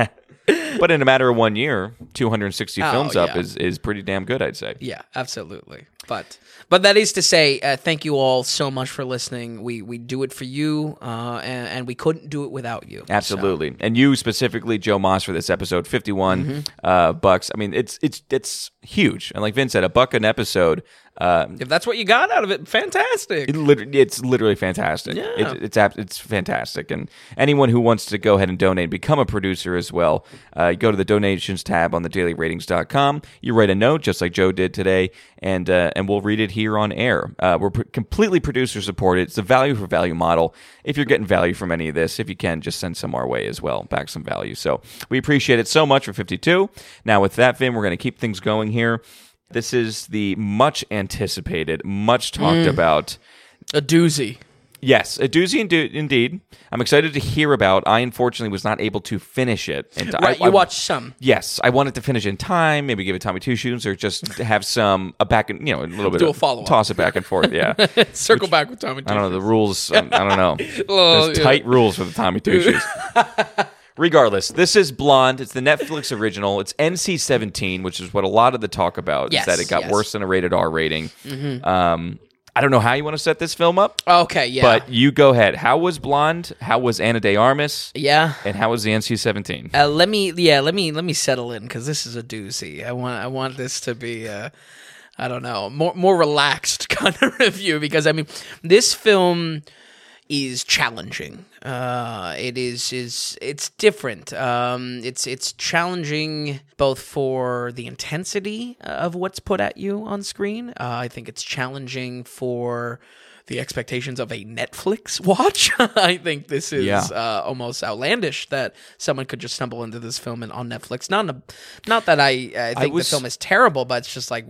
but in a matter of one year, two hundred and sixty Oh, films up yeah. is is pretty damn good, I'd say. Yeah, absolutely. But but that is to say, uh, thank you all so much for listening. We we do it for you, uh, and, and we couldn't do it without you. Absolutely, and you specifically, Joe Moss, for this episode, fifty-one Mm-hmm. uh, bucks. I mean, it's it's it's huge, and like Vin said, a buck an episode. Uh, If that's what you got out of it, fantastic. It lit- it's literally fantastic. Yeah. It's it's ab- it's fantastic, and anyone who wants to go ahead and donate, become a producer as well. Uh, go to the donations tab on the dailyratings.com. You write a note just like Joe did today, and uh, and we'll read it here on air. Uh, we're completely producer supported. It's a value for value model. If you're getting value from any of this, if you can, just send some our way as well, back some value. So we appreciate it so much for 52. Now with that, Vin, we're going to keep things going here. This is the much anticipated, much talked about. A doozy. Yes, a doozy indi- indeed. I'm excited to hear about. I unfortunately was not able to finish it. And Right, I, you I- watched some. Yes, I wanted to finish in time. Maybe give it Tommy two shoes, or just have some a back and you know a little bit Do a follow-up. toss it back and forth. Yeah, *laughs* Circle back with Tommy. I don't know the rules. um, I don't know. *laughs* Well, There's yeah. tight rules for the Tommy two shoes. *laughs* Regardless, this is Blonde. It's the Netflix original. It's NC-17, which is what a lot of the talk about Yes, is that it got yes. Mm-hmm. worse than a rated R rating. Um, I don't know how you want to set this film up. Okay, yeah, But you go ahead. How was Blonde? How was Ana De Armas? yeah. And how was the NC-17? Uh, let me, yeah, let me let me settle in because this is a doozy. I want I want this to be, uh, I don't know, more more relaxed *laughs* kind of review because I mean, this film is challenging. Uh, it is is it's different. Um, it's it's challenging both for the intensity of what's put at you on screen. Uh, I think it's challenging for the expectations of a Netflix *laughs* watch. I think this is Yeah. uh, almost outlandish that someone could just stumble into this film and on Netflix. Not a, not that I, I think was- the film is terrible, but it's just like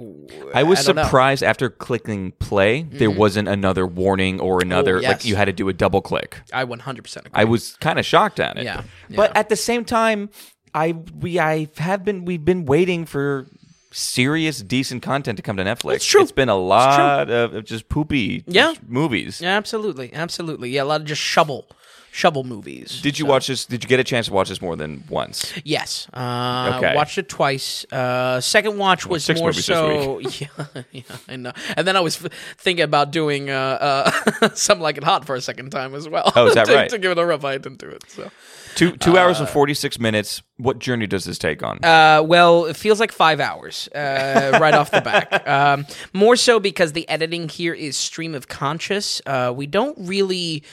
I was know. surprised after clicking play, there wasn't another warning or another, like yes. you had to do a double click. I 100 percent agree. I was kind of shocked at it. Yeah, But at the same time, I we I have been we've been waiting for serious decent content to come to Netflix. It's true. It's been a lot of, just poopy Yeah. just movies. Yeah, absolutely, absolutely. Yeah, a lot of just shovel, shovel movies. Did you watch this? Did you get a chance to watch this more than once? Yes. Uh, Okay. Watched it twice. Uh, second watch was six more so. *laughs* Yeah, yeah, I know. And then I was f- thinking about doing uh, uh, *laughs* something like it hot for a second time as well. Oh, is that *laughs* to, right? To give it a rough I didn't do it. So. Two two hours and forty six minutes. What journey does this take on? Uh, well, it feels like five hours uh, *laughs* right off the back. Um, more so because the editing here is stream of conscious. Uh, we don't really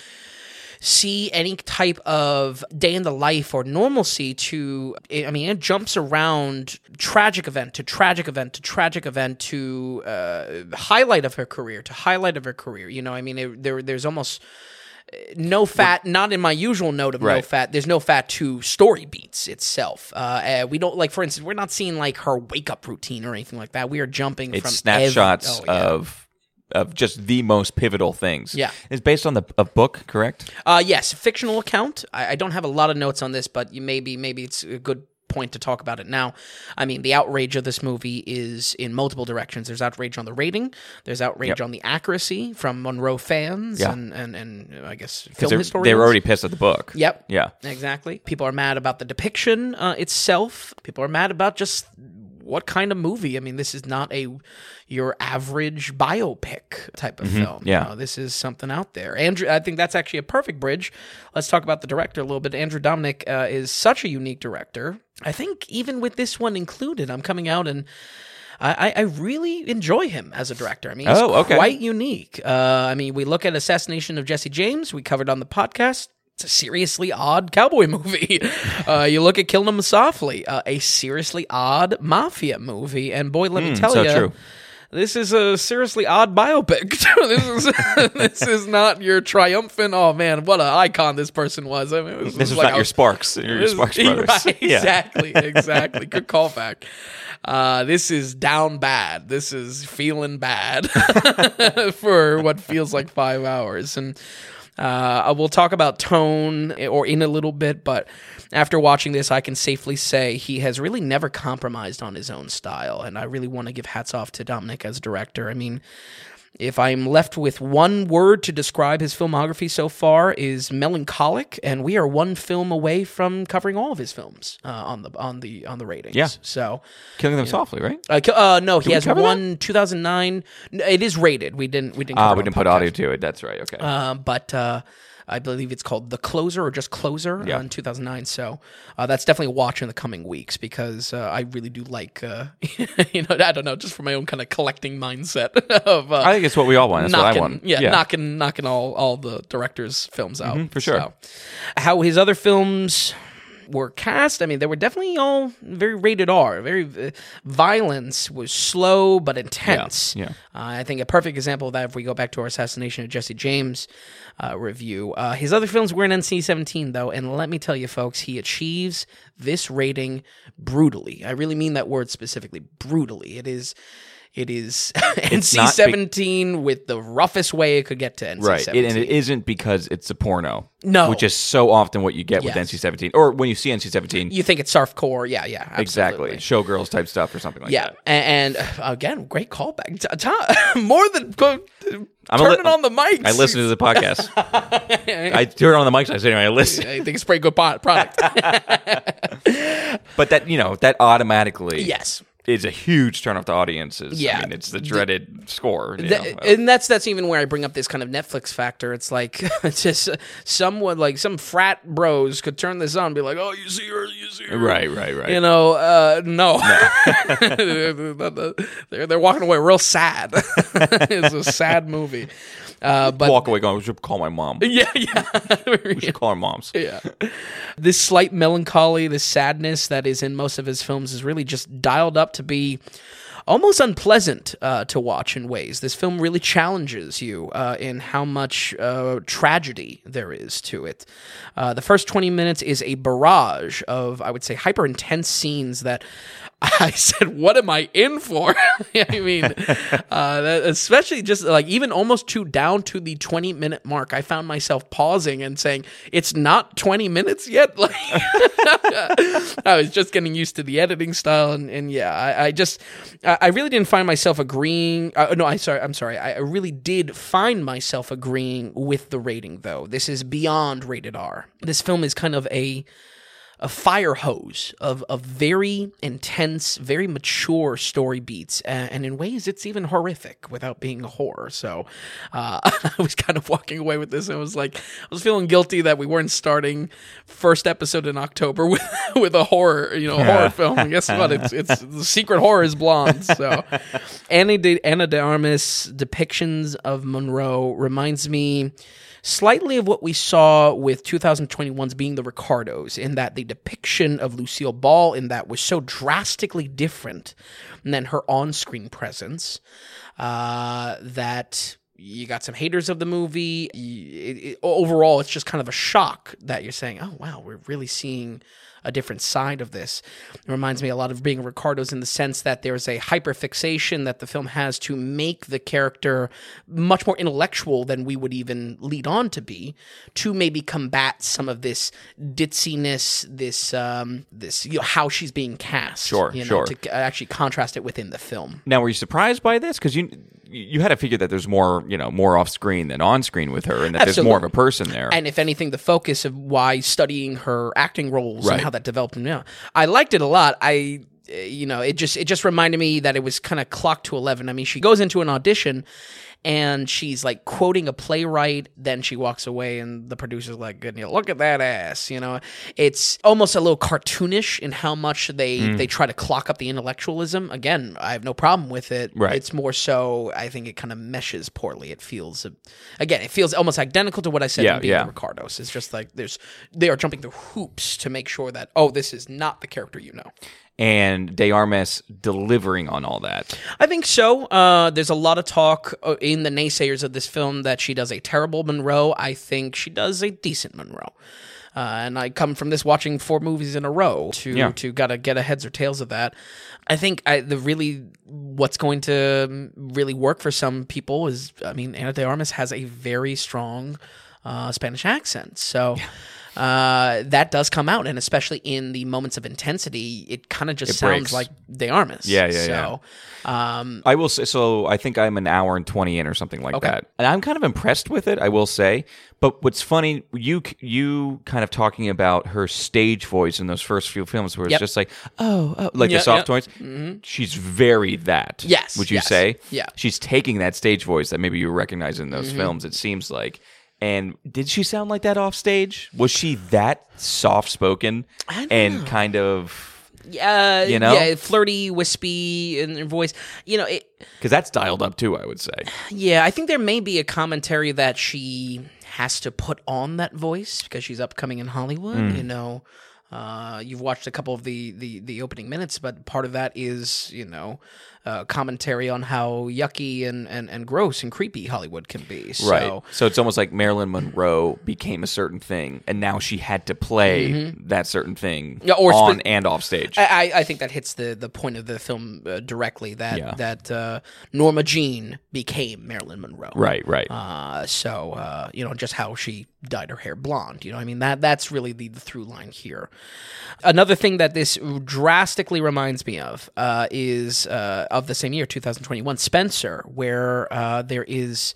see any type of day in the life or normalcy to i mean it jumps around tragic event to tragic event to tragic event to uh, highlight of her career to highlight of her career you know i mean it, there, there's almost no fat not in my usual note of no fat there's no fat to story beats itself uh, uh, we don't like for instance we're not seeing like her wake up routine or anything like that we are jumping it's from snapshots every, oh, yeah. of of just the most pivotal things. Yeah. It's based on the a book, correct? Uh, yes, fictional account. I, I don't have a lot of notes on this, but you maybe maybe it's a good point to talk about it now. I mean, the outrage of this movie is in multiple directions. There's outrage on the rating. There's outrage Yep. on the accuracy from Monroe fans Yeah. and, and and uh, I guess film they're- historians. They were already pissed at the book. Yep. Yeah. Exactly. People are mad about the depiction uh, itself. People are mad about just what kind of movie? I mean, this is not a your average biopic type of film. Mm-hmm. yeah. You know, this is something out there. Andrew, I think that's actually a perfect bridge. Let's talk about the director a little bit. Andrew Dominik uh, is such a unique director. I think even with this one included, I'm coming out and. I, I- I really enjoy him as a director. I mean, he's Oh, okay. quite unique. Uh, I mean, we look at Assassination of Jesse James, we covered on the podcast. It's a seriously odd cowboy *laughs* movie. Uh, you look at Killing Them Softly, uh, a seriously odd mafia movie. And boy, let me tell Hmm, so you, true. this is a seriously odd biopic. *laughs* this is *laughs* this is not your triumphant. Oh man, what an icon this person was. I mean, it was This is like not I your Sparks. Your Sparks brothers. Right, Yeah. exactly, exactly. Good callback. Uh, this is down bad. This is feeling bad for what feels like five hours, and uh, we'll talk about tone or in a little bit. But after watching this, I can safely say he has really never compromised on his own style, and I really want to give hats off to Dominik as director. I mean. If I'm left with one word to describe his filmography so far is melancholic, and we are one film away from covering all of his films uh, on the on the on the ratings. Yeah. So, Killing them softly, right? uh, ki- uh, no, he has cover that? one 2009. It is rated. We didn't we didn't. Ah, we didn't put podcast. audio to it. That's right. Okay. Uh, but uh, I believe it's called The Closer or just Closer Yeah. in 2009. So uh, that's definitely a watch in the coming weeks because uh, I really do like, uh, *laughs* you know, I don't know, just for my own kind of collecting mindset *laughs* of. Uh, I think it's what we all want. That's knocking, what I want. Yeah, knocking, knocking all all the directors' films out Mm-hmm, for sure. So, how his other films were cast, I mean, they were definitely all very rated R. Very uh, violence was slow but intense. yeah. Uh, I think a perfect example of that, if we go back to our assassination of Jesse James uh, review, uh, his other films were in NC-17 though, and let me tell you, folks, he achieves this rating brutally. I really mean that word specifically, brutally. It is. It is *laughs* NC-17 with the roughest way it could get to NC-17. Right, it, and it isn't because it's a porno. No. which is so often what you get with NC-17, or when you see NC-17, you think it's softcore, yeah, yeah, exactly showgirls type stuff or something like Yeah, that. and, and uh, again, great callback. Tom, *laughs* more than go, I'm turning li- on the mics. I listen to the podcast. *laughs* I turn on the mics. I say, I listen. I think it's a pretty good product. But that you know that automatically yes. Is a huge turn off to audiences. Yeah. I mean, it's the dreaded score. You Th- know? and that's that's even where I bring up this kind of Netflix factor. It's like *laughs* it's just someone like some frat bros could turn this on and be like, "Oh, you see her, you see her." right, right, right. You know, uh, no, *laughs* they're they're walking away real sad. *laughs* it's a sad movie, uh, but Walk away going, we should call my mom. *laughs* yeah, yeah. We should call our moms. *laughs* Yeah. This slight melancholy, this sadness that is in most of his films is really just dialed up to be almost unpleasant uh, to watch in ways. This film really challenges you uh, in how much uh, tragedy there is to it. Uh, the first 20 minutes is a barrage of, I would say, hyper intense scenes that. *laughs* I said, "What am I in for?" *laughs* I mean, *laughs* uh, especially just like even almost to down to the twenty minute mark, I found myself pausing and saying, "It's not twenty minutes yet." Like, I was just getting used to the editing style, and, and yeah, I, I just, I I really didn't find myself agreeing. Uh, no, I sorry, I'm sorry. I I really did find myself agreeing with the rating, though. This is beyond rated R. This film is kind of a a fire hose of, of very intense, very mature story beats, and, in ways it's even horrific without being a horror. So uh, *laughs* I was kind of walking away with this. and I was like, I was feeling guilty that we weren't starting first episode in October *laughs* with with a horror, you know, horror film. And guess what? It's it's the secret horror is blonde. So *laughs* Ana de, Ana de Armas depictions of Monroe reminds me slightly of what we saw with 2021's being the Ricardos, in that the depiction of Lucille Ball in that was so drastically different than her on screen presence uh, that. You got some haters of the movie. It- it- overall, it's just kind of a shock that you're saying, "Oh wow, we're really seeing a different side of this." It reminds me a lot of being Ricardo's in the sense that there's a hyperfixation that the film has to make the character much more intellectual than we would even lead on to be, to maybe combat some of this ditziness, this um, this you know, how she's being cast. Sure, you know, sure. To actually contrast it within the film. Now, were you surprised by this? Because you you had to figure that there's more, you know, more off screen than on screen with her, and that there's more of a person there. And if anything, the focus of why studying her acting roles Right. and how that developed. Yeah, I liked it a lot. I uh, you know, it just it just reminded me that it was kind of clocked to eleven. I mean, she goes into an audition and she's like quoting a playwright. Then she walks away and the producer's like know, look at that ass you know? It's almost a little cartoonish in how much they Mm. they try to clock up the intellectualism. Again i have no problem with it. Right. it's more so i think it kind of meshes poorly. It feels again it feels almost identical to what i said Yeah, in being yeah. ricardos. It's just like there's they are jumping through hoops to make sure that oh this is not the character you know and De Armas delivering on all that. I think so. Uh, there's a lot of talk uh, in the naysayers of this film that she does a terrible Monroe. I think she does a decent Monroe. Uh, and I come from this watching four movies in a row to Yeah. to gotta get a heads or tails of that. I think I, the really what's going to um, really work for some people is I mean Ana de Armas has a very strong uh, Spanish accent, so. Uh, that does come out, and especially in the moments of intensity, it kind of just It sounds breaks. like De Armas. Yeah, yeah, so, Um, I will say so. I think I'm an hour and twenty in or something like Okay. that, and I'm kind of impressed with it. I will say, but what's funny, you you kind of talking about her stage voice in those first few films, where it's Yep. just like, oh, oh like Yeah, the soft yeah. tones. She's very that. Yes, would you yes. say? Yeah. she's taking that stage voice that maybe you recognize in those films. It seems like. And did she sound like that off stage? Was she that soft spoken and know. kind of uh, You know? yeah, flirty, wispy in her voice. You know, it, because that's dialed up too? I would say. yeah, I think there may be a commentary that she has to put on that voice because she's upcoming in Hollywood. Mm. You know, uh, you've watched a couple of the, the the opening minutes, but part of that is you know. Uh, commentary on how yucky and, and, and gross and creepy Hollywood can be. So, Right. So it's almost like Marilyn Monroe became a certain thing, and now she had to play that certain thing Mm-hmm. Yeah, or on spe- and off stage. I, I- think that hits the, the point of the film uh, directly that Yeah. that uh, Norma Jean became Marilyn Monroe. right. Right. Uh, so uh, you know just how she dyed her hair blonde. You know, I mean that that's really the, the through line here. Another thing that this drastically reminds me of uh, is uh, of the same year, 2021, Spencer, where uh, there is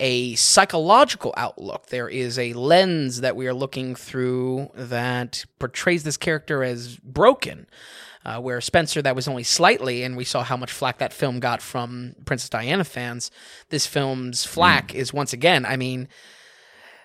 a psychological outlook. There is a lens that we are looking through that portrays this character as broken. Uh, where Spencer, that was only slightly, and we saw how much flack that film got from Princess Diana fans. This film's flack is once again, I mean,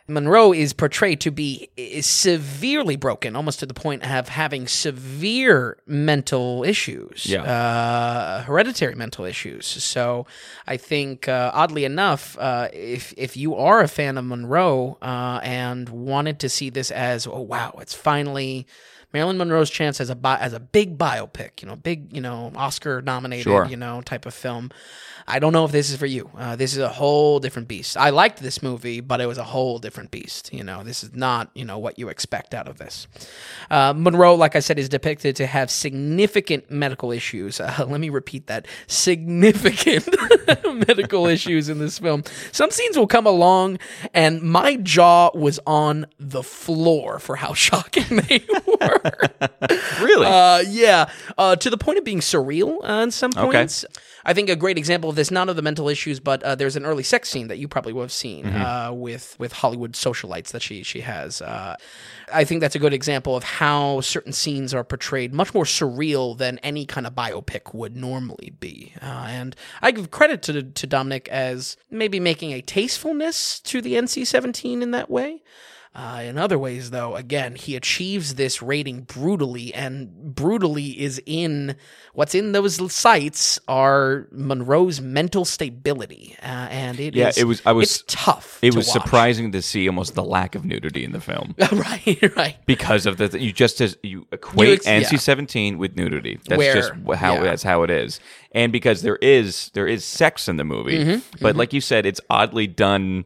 Monroe is portrayed to be severely broken, almost to the point of having severe mental issues, Yeah. uh, hereditary mental issues. So, I think, uh, oddly enough, uh, if if you are a fan of Monroe uh, and wanted to see this as, oh wow, it's finally Marilyn Monroe's chance as a bi- as a big biopic, you know, big, you know, Oscar nominated, Sure. you know, type of film. I don't know if this is for you. Uh, this is a whole different beast. I liked this movie, but it was a whole different beast. You know, this is not you know what you expect out of this. Uh, Monroe, like I said, is depicted to have significant medical issues. Uh, *laughs* let me repeat that: significant *laughs* medical issues in this film. Some scenes will come along, and my jaw was on the floor for how *laughs* shocking they were. *laughs* really? Uh, yeah, uh, to the point of being surreal uh, in some Okay. points. I think a great example of this, not of the mental issues, but uh, there's an early sex scene that you probably will have seen Mm-hmm. uh, with with Hollywood socialites that she she has. Uh, I think that's a good example of how certain scenes are portrayed much more surreal than any kind of biopic would normally be. Uh, and I give credit to to Dominik as maybe making a tastefulness to the NC-17 in that way. Uh, in other ways, though, again, he achieves this rating brutally, and brutally is in what's in those sites are Monroe's mental stability, uh, and it Yeah, is- it was- I was- tough. it to was watch. surprising to see almost the lack of nudity in the film *laughs* right, right. because of the you just as you equate ex- yeah. NC-17 with nudity. That's Where- just how yeah. that's how it is. And because there is there is sex in the movie, Mm-hmm, but like you said, it's oddly done.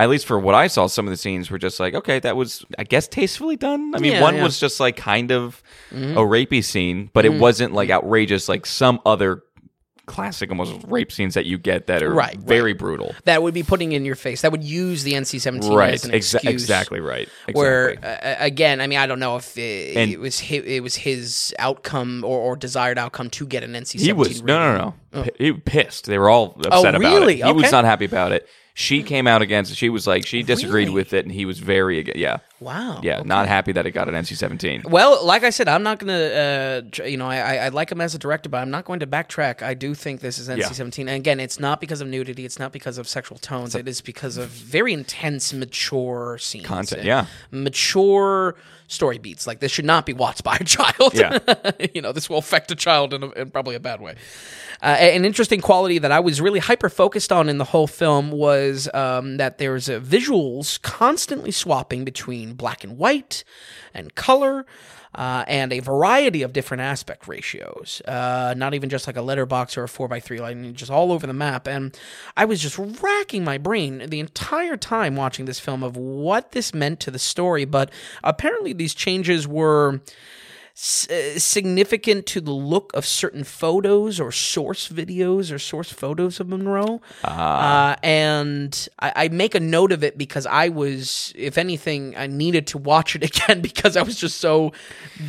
At least for what I saw, some of the scenes were just like, okay, that was, I guess, tastefully done. I mean, Yeah, one yeah. Mm-hmm. was just like kind of a rapey scene, but it wasn't like outrageous like some other classic almost rape scenes that you get that are Right, very brutal. That would be putting in your face. That would use the NC-17 Right, as an exa- excuse. exactly right. Exactly. Where uh, again, I mean, I don't know if it, it was his, it was his outcome or, or desired outcome to get an NC-17. he was no, no, no, P- he pissed. They were all upset about Oh. really? it. He was not happy about it. She came out against. She was like she disagreed Really? with it, and he was very yeah Wow. yeah not happy that it got an NC seventeen. Well, like I said, I'm not gonna, uh, tr- you know, I, I, I like him as a director, but I'm not going to backtrack. I do think this is NC-17, and again, it's not because of nudity, it's not because of sexual tones, it is because of very intense, mature scenes, Content, and yeah. mature story beats. Like this should not be watched by a *laughs* child. Yeah. *laughs* you know, this will affect a child in, a, in probably a bad way. Uh, an interesting quality that I was really hyper focused on in the whole film was um, that there's uh, visuals constantly swapping between black and white and color. Uh, and a variety of different aspect ratios, uh, not even just like a letterbox or a four by three line, just all over the map. And I was just racking my brain the entire time watching this film of what this meant to the story. But apparently, these changes were s- uh, significant to the look of certain photos or source videos or source photos of Monroe. Uh, and I, I make a note of it because I was, if anything, I needed to watch it *laughs* again because I was just so,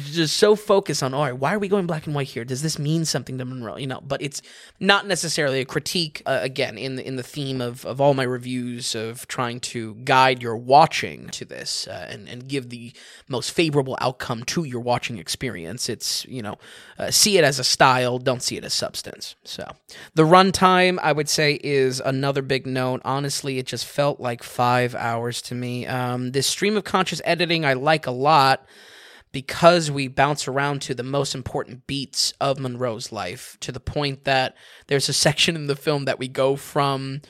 just so focused on, all right, why are we going black and white here? Does this mean something to Monroe? You know, but it's not necessarily a critique. Uh, again, in the in the theme of of all my reviews of trying to guide your watching to this uh, and and give the most favorable outcome to your watching experience. It's you know, uh, see it as a style, don't see it as substance. So the runtime, I would say, is another big note. Honestly, it just felt like five hours to me. Um, this stream of conscious editing, I like a lot because we bounce around to the most important beats of Monroe's life to the point that there's a *laughs* section in the film that we go from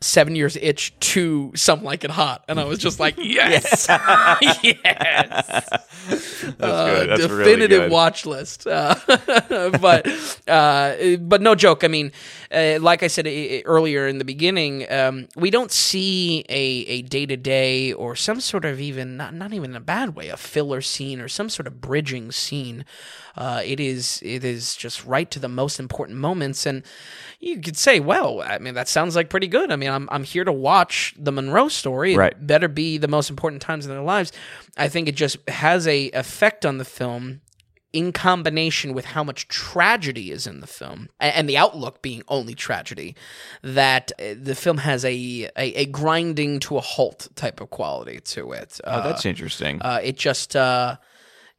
Seven Years Itch to Some Like It Hot. And I was just like, *laughs* yes, yes. *laughs* That's Uh, good. That's definitive really good. watch list. Uh, *laughs* but uh, but no joke. I mean, uh, like I said i- earlier in the beginning, um, we don't see a a day to day or some sort of even not not even in a bad way a filler scene or some sort of bridging scene. Uh, it is it is just right to the most important moments and. You could say, well, I mean, that sounds like pretty good. I mean, I'm, I'm here to watch the Monroe story. It better be the most important times in their lives. I think it just has a effect on the film in combination with how much tragedy is in the film and the outlook being only tragedy that uh, the film has a, a, a grinding to a halt type of quality to it. Oh, Uh, that's interesting. uh, it just uh,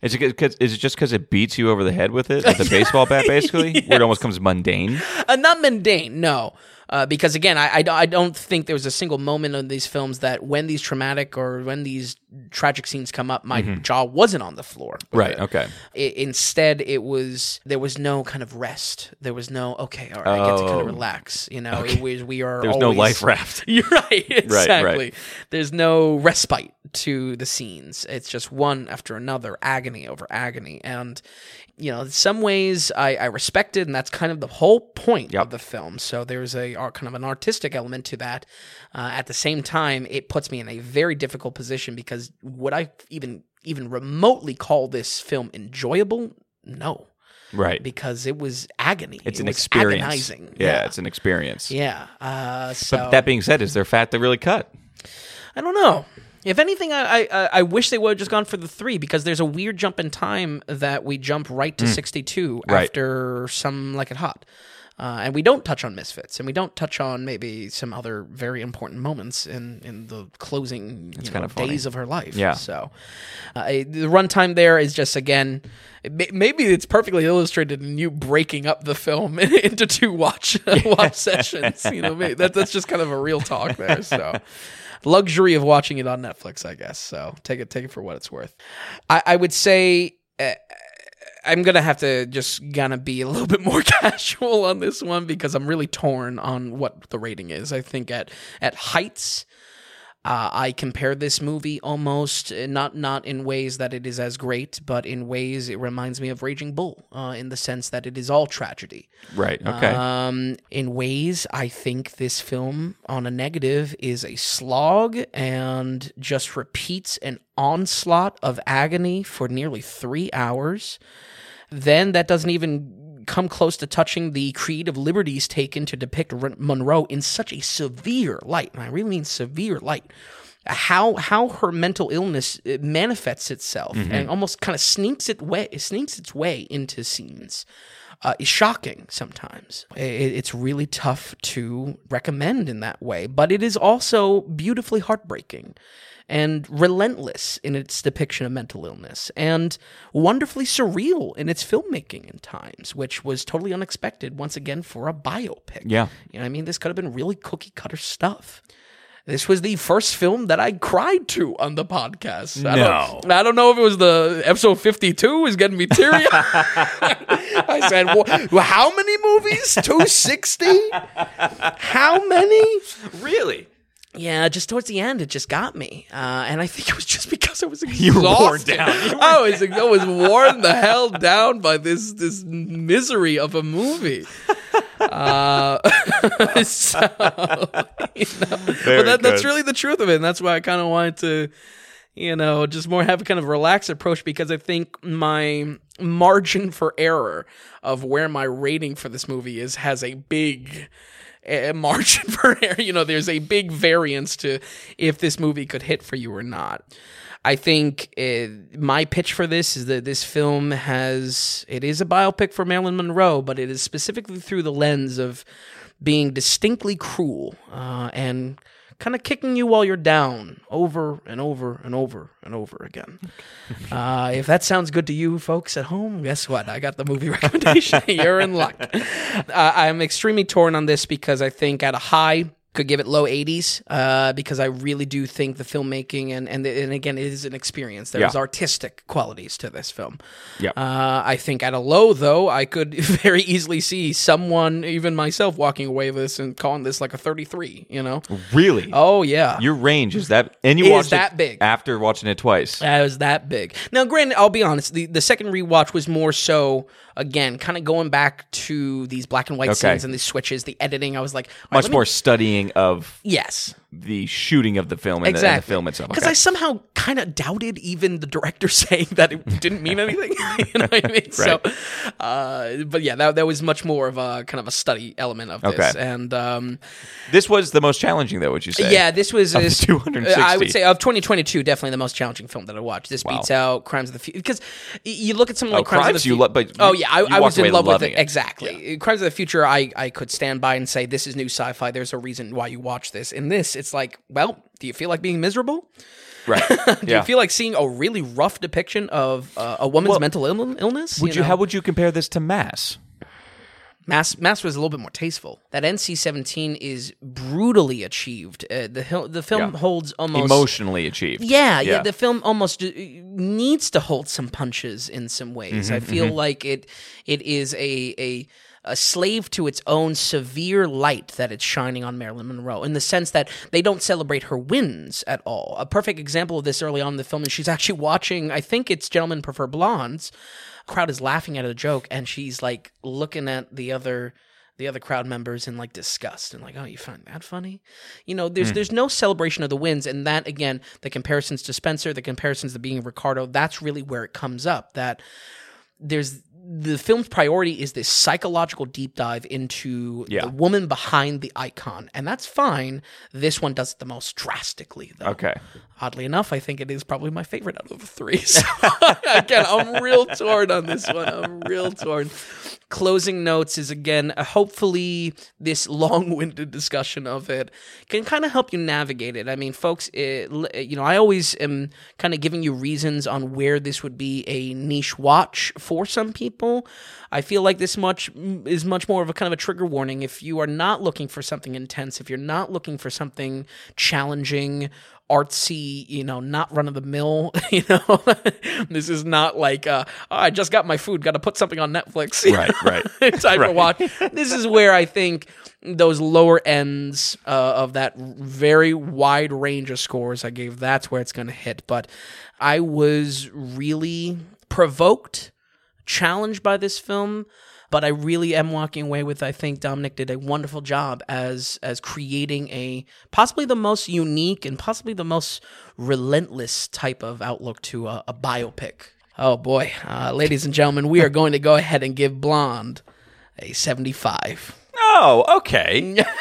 is it 'cause- is it just because it beats you over the head with it, with a baseball bat, *laughs* basically, where it almost comes mundane? Uh, not mundane, no. Uh, because again, I, I, don't- I don't think there was a single moment in these films that when these traumatic or when these tragic scenes come up, my jaw wasn't on the floor. Mm-hmm. Right. it. Okay. I- instead, it was there was no kind of rest. There was no okay, all right, I get to kind Oh. of relax. You know, it was we are. There's no life raft. *laughs* You're right, exactly. right. There's no respite to the scenes. It's just one after another, agony over agony, and you know, in some ways I, I respect it, and that's kind of the whole point Yep. of the film. So there's a kind of an artistic element to that. Uh, at the same time, it puts me in a very difficult position because would I even even remotely call this film enjoyable? No, Right. because it was agony. It's It an experience. Agonizing. Yeah, it's an experience. yeah. Uh, so But that being said, is there fat that really cut? I don't know. If anything, I, I I wish they would have just gone for the three because there's a weird jump in time that we jump right to 62 Right. after some like it hot. Uh, and we don't touch on misfits, and we don't touch on maybe some other very important moments in, in the closing you know, kinda funny. days of her life. Yeah. So uh, the runtime there is just again, may- maybe it's perfectly illustrated in you breaking up the film *laughs* into two watch *laughs* watch sessions. You know, that, that's just kind of a real talk there. So luxury of watching it on Netflix, I guess. So take it take it for what it's worth. I, I would say. Uh, I'm gonna have to just gonna be a little *laughs* bit more *laughs* casual on this one because I'm really torn on what the rating is. I think at at heights, uh, I compare this movie almost uh, not not in ways that it is as great, but in ways it reminds me of Raging Bull, uh, in the sense that it is all tragedy. Right. Okay. Um, in ways, I think this film, on a negative, is a slog and just repeats an onslaught of agony for nearly three hours. Then that doesn't even come close to touching the creative liberties taken to depict R- Monroe in such a severe light, and I really mean severe light. How how her mental illness uh, manifests itself and almost kind of sneaks it way sneaks its way into scenes uh, is shocking sometimes. I- it's really tough to recommend in that way, but it is also beautifully heartbreaking and relentless in its depiction of mental illness and wonderfully surreal in its filmmaking in times, which was totally unexpected once again for a biopic. Yeah. You know what I mean? This could have been really cookie cutter stuff. This was the first film that I cried to on the podcast. I No. don't, I don't know if it was the episode 52 is getting me teary. *laughs* *laughs* I said, well, how many movies? 260? How many? Really? Yeah, just towards the end, it just got me, uh, and I think it was just because I was *laughs* You were worn exhausted. down. Were I was, I was worn the hell down by this this misery of a movie. Uh, *laughs* so, *laughs* you know, but that, that's really the truth of it, and that's why I kind of wanted to, you know, just more have a kind of relaxed approach because I think my margin for error of where my rating for this movie is has a big margin *laughs* for error. You know, there's a big variance to if this movie could hit for you or not. I think uh, my pitch for this is that this film has it is a biopic for Marilyn Monroe, but it is specifically through the lens of being distinctly cruel uh, and kind of kicking you while you're down over and over and over and over again. Uh, if that sounds good to you folks at home, guess what? I got the movie *laughs* recommendation. you're in luck. Uh, I'm extremely torn on this because I think at a high, could give it low 80s uh, because I really do think the filmmaking and and, and again it is an experience. There's Yeah. artistic qualities to this film. Yeah. Uh, I think at a low though, I could *laughs* very easily see someone, even myself, walking away with this and calling this like a 33. You know? Really? Oh yeah. Your range is that, and you Is watched that it big. after watching it twice. That was that big. Now, granted, I'll be honest. The the second rewatch was more so again, kind of going back to these black and white Okay. scenes and these switches, the editing. I was like, all right, Much let me- more studying of Yes, the shooting of the film and, the, and the film itself. Because Okay. I somehow kind of doubted even the director *laughs* saying that it didn't mean anything. *laughs* you know what I mean? *laughs* So, uh, but yeah, that that was much more of a kind of a study element of this. Okay. And um, this was the most challenging, though. Would you say? Yeah, this was this- 260. I would say of 2022, definitely the most challenging film that I watched. This beats out Crimes of the Future because you look at something like Oh, Crimes, Crimes of the Future. lo- but oh yeah, I, I was in love with it. it. Exactly. Crimes of the Future, I I could stand by and say this is new sci-fi. There's a reason why you watch this. In this, it's like, well, do you feel like being miserable? right. *laughs* Do yeah. you feel like seeing a really rough depiction of uh, a woman's Well, mental Ill- illness? would you? know? How would you compare this to Mass? Mass Mass was a little bit more tasteful. That NC seventeen is brutally achieved. Uh, the the film Yeah. holds almost Emotionally achieved. Yeah, yeah, Yeah. The film almost uh, needs to hold some punches in some ways. Mm-hmm, I feel like it it is a a a slave to its own severe light that it's shining on Marilyn Monroe in the sense that they don't celebrate her wins at all. A perfect example of this early on in the film is she's actually watching, I think it's Gentlemen Prefer Blondes. Crowd is laughing at a joke and she's like looking at the other the other crowd members in like disgust and like, oh, you find that funny? You know, there's hmm. there's no celebration of the wins, and that again, the comparisons to Spencer, the comparisons to being Ricardo, that's really where it comes up. That there's the film's priority is this psychological deep dive into Yeah. the woman behind the icon, and that's fine. This one does it the most drastically, though. Okay. Oddly enough, I think it is probably my favorite out of the three. *laughs* So *laughs* again, I'm real torn on this one. I'm real torn. Closing notes is again, hopefully, this long-winded *laughs* discussion of it can kind of help you navigate it. I mean, folks, it, you know, I always am kind of giving you reasons on where this would be a niche watch for some people. I feel like this much mm, is much more of a kind of a trigger warning. If you are not looking for something intense, if you're not looking for something challenging, artsy, you know, not run of the mill, *laughs* you know, *laughs* this is not like, uh, oh, I just got my food, got to put something on Netflix. *laughs* Right, right, type right. of watch. This is where I think those lower ends uh, of that very wide range of scores I gave, that's where it's going to hit. But I was really provoked, challenged by this film. But I really am walking away with. I think Dominik did a wonderful job as as creating a possibly the most unique and possibly the most relentless type of outlook to a, a biopic. Oh boy, uh, ladies and gentlemen, we are going to go ahead and give Blonde a seventy-five. Oh, okay. *laughs*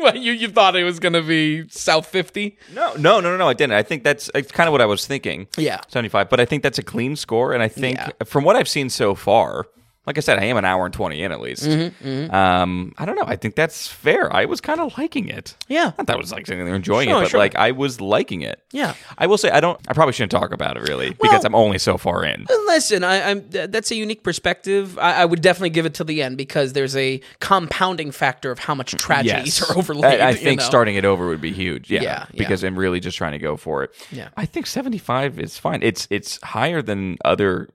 Well, you you thought it was going to be South fifty? No, no, no, no, no. I didn't. I think that's it's kind of what I was thinking. Yeah. seventy-five. But I think that's a clean score, and I think Yeah. from what I've seen so far, like I said, I am an hour and twenty in at least. Mm-hmm, Um, I don't know. I think that's fair. I was kind of liking it. Yeah. Not that I was like sitting there enjoying Sure, it, but sure. like I was liking it. Yeah. I will say I don't. I probably shouldn't talk about it really because I'm only so far in. Listen, I, I'm that's a unique perspective. I, I would definitely give it to the end because there's a compounding factor of how much *laughs* tragedies Yes. are overlaid. I, I think know? starting it over would be huge. Yeah, Yeah, yeah. because I'm really just trying to go for it. Yeah. I think 75 is fine. It's it's higher than other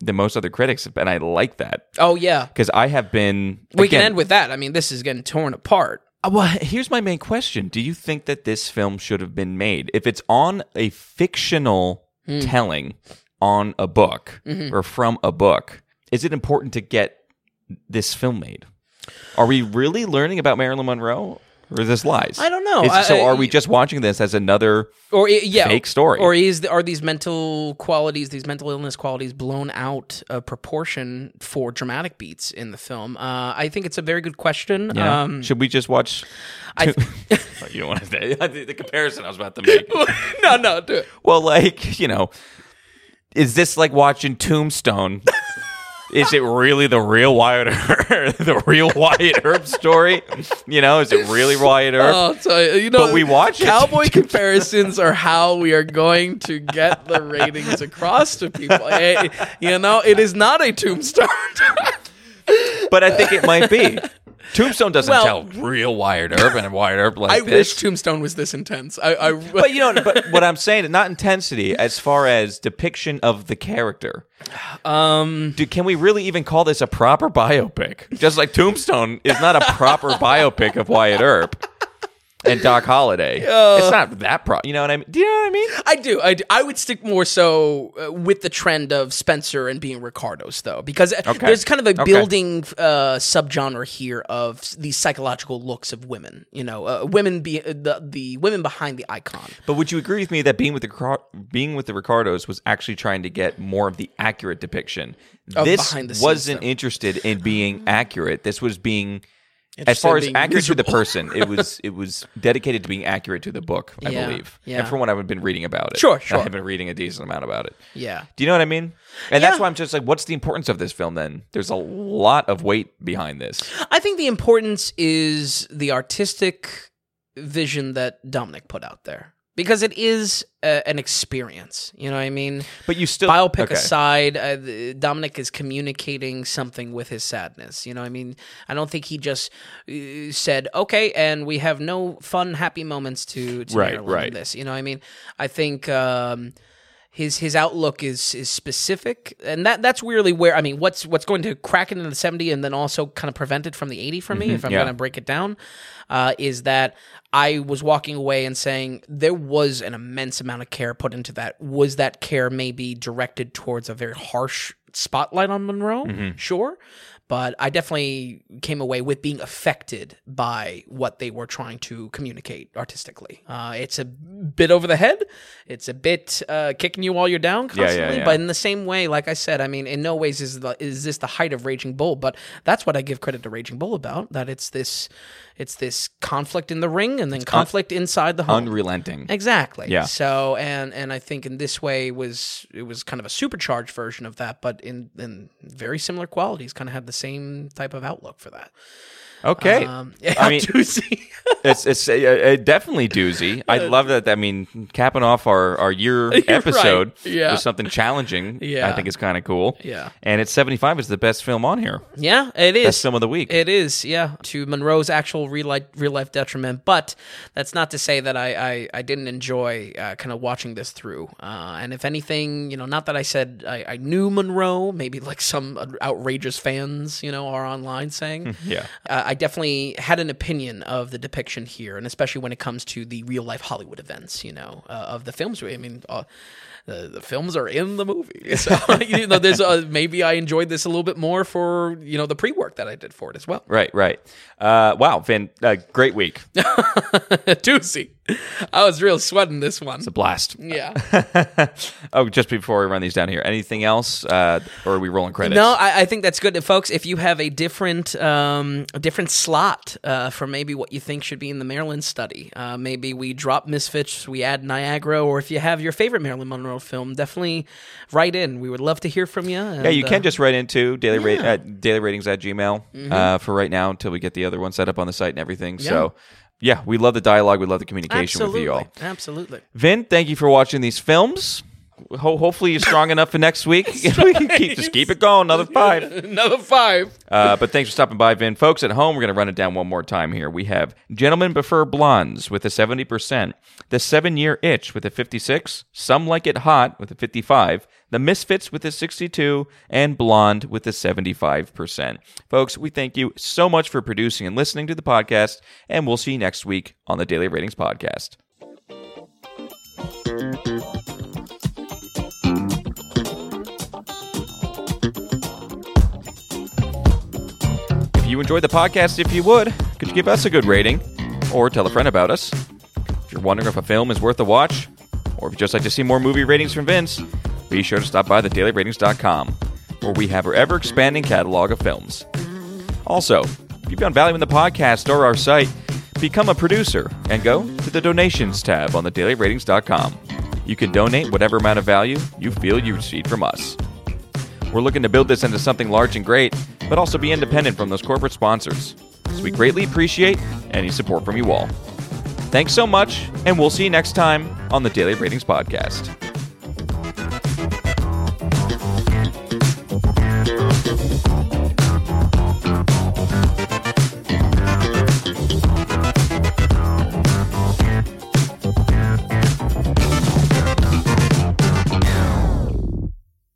than most other critics, and I like that Oh yeah, because I have been. we can end with that. I mean, this is getting torn apart. Uh, Well, here's my main question: Do you think that this film should have been made if it's on a fictional Hmm. telling on a book Mm-hmm. or from a book? Is it important to get this film made? Are we really learning about Marilyn Monroe, or is this lies? I don't know. Is- so, I- are we just watching this as another? Or yeah, Fake story. Or is are these mental qualities, these mental illness qualities, blown out of proportion for dramatic beats in the film? Uh, I think it's a very good question. Yeah. Um, Should we just watch? I Oh, *laughs* *laughs* you don't want to say the, the comparison I was about to make. *laughs* no, no, do it. Well, like, you know, is this like watching Tombstone? Is it really the real Wyatt Earp, *laughs* the real Wyatt Earp story? You know, is it really Wyatt Earp? Tell you, know, But we watch it. cowboy comparisons are how we are going to get the ratings across to people. Eh, you know, it is not a tombstone. but I think it might be. Tombstone doesn't Well- tell real Wyatt Earp and Wyatt Earp like I this. wish Tombstone was this intense. I, I *laughs* but you know, but what I'm saying, is not intensity as far as depiction of the character. um, Dude, can we really even call this a proper biopic? Just like Tombstone is not a proper biopic of Wyatt Earp and Doc Holliday. *laughs* it's not that pro. You know what I mean? Do you know what I mean? I do. I do. I would stick more so uh, with the trend of Spencer and being Ricardo's, though, because uh, there's kind of a Okay. building uh, subgenre here of these psychological looks of women. You know, uh, women be uh, the the women behind the icon. But would you agree with me that being with the being with the Ricardos was actually trying to get more of the accurate depiction? Of this behind the scenes wasn't stuff. interested in being accurate. This was being as far as accurate to the person, it was *laughs* it was dedicated to being accurate to the book, I Yeah, believe. yeah. And from what I've been reading about it. Sure, sure. I have been reading a decent amount about it. Yeah. Do you know what I mean? And that's why I'm just like, what's the importance of this film then? There's a lot of weight behind this. I think the importance is the artistic vision that Dominik put out there because it is uh, an experience. You know what I mean? But you still Biopic okay. aside, uh, Dominik is communicating something with his sadness. You know, what I mean, I don't think he just uh, said, "Okay," and we have no fun, happy moments to, to Right, right. this. You know, what I mean, I think. Um, his his outlook is is specific, and that that's really where I mean, what's what's going to crack it into the seventy, and then also kind of prevent it from the eighty for me, if I'm Mm-hmm. yeah. going to break it down, uh, is that I was walking away and saying there was an immense amount of care put into that. Was that care maybe directed towards a very harsh spotlight on Monroe? Mm-hmm. Sure. But I definitely came away with being affected by what they were trying to communicate artistically. Uh, it's a bit over the head. It's a bit uh, kicking you while you're down yeah, constantly. yeah. But in the same way, like I said, I mean, in no ways is the, is this the height of Raging Bull. But that's what I give credit to Raging Bull about. That it's this, it's this conflict in the ring and then conflict inside the home. unrelenting. Exactly. Yeah. So and and I think in this way was it was kind of a supercharged version of that, but in in very similar qualities, kind of had the same type of outlook for that. Okay. Um, *laughs* yeah, I mean- juicy. *laughs* it's it's uh, uh, definitely doozy. *laughs* I love that. I mean, capping off our our year episode yeah. with something challenging. Yeah. I think is kind of cool. Yeah. and it's seventy five is the best film on here. yeah, it is. Best film of the week. It is, yeah, to Monroe's actual real life, real life detriment. But that's not to say that I, I, I didn't enjoy uh, kind of watching this through. Uh, and if anything, you know, not that I said I, I knew Monroe, maybe like some outrageous fans, you know, are online saying. yeah. uh, I definitely had an opinion of the depiction here, and especially when it comes to the real life Hollywood events, you know, uh, of the films. I mean, uh, the, the films are in the movie, *laughs* so *laughs* you know, there's uh, maybe I enjoyed this a little bit more for you know the pre work that I did for it as well. Right, right. Uh, wow, Van, uh, great week. *laughs* Doozy. *laughs* I was real sweating this one. It's a blast. Yeah. *laughs* oh, just before we run these down here, anything else, uh, or are we rolling credits? No, I, I think that's good, folks. If you have a different, um, a different slot uh, for maybe what you think should be in the Marilyn study, uh, maybe we drop Misfits, we add Niagara, or if you have your favorite Marilyn Monroe film, definitely write in. We would love to hear from you. And, Yeah, you can uh, just write into daily yeah. Mm-hmm. ra- at daily ratings at gmail uh, for right now until we get the other one set up on the site and everything. So, yeah, we love the dialogue. We love the communication absolutely, with you all. absolutely. Vin, thank you for watching these films. Ho- hopefully, you're strong enough for next week. *laughs* we can *laughs* keep, just keep it going, another five. *laughs* Another five. Uh, but thanks for stopping by, Vin. Folks at home, we're going to run it down one more time here. We have Gentlemen Prefer Blondes with a 70%, The Seven Year Itch with a 56, Some Like It Hot with a 55, The Misfits with a 62, and Blonde with a 75%. Folks, we thank you so much for producing and listening to the podcast, and we'll see you next week on the Daily Ratings Podcast. You enjoyed the podcast, if you would, could you give us a good rating or tell a friend about us? If you're wondering if a film is worth a watch, or if you'd just like to see more movie ratings from Vince, be sure to stop by thedailyratings.com, where we have our ever expanding catalog of films. Also, if you found value in the podcast or our site, become a producer and go to the donations tab on thedailyratings.com. You can donate whatever amount of value you feel you receive from us. We're looking to build this into something large and great, but also be independent from those corporate sponsors. So we greatly appreciate any support from you all. Thanks so much, and we'll see you next time on the Daily Ratings Podcast.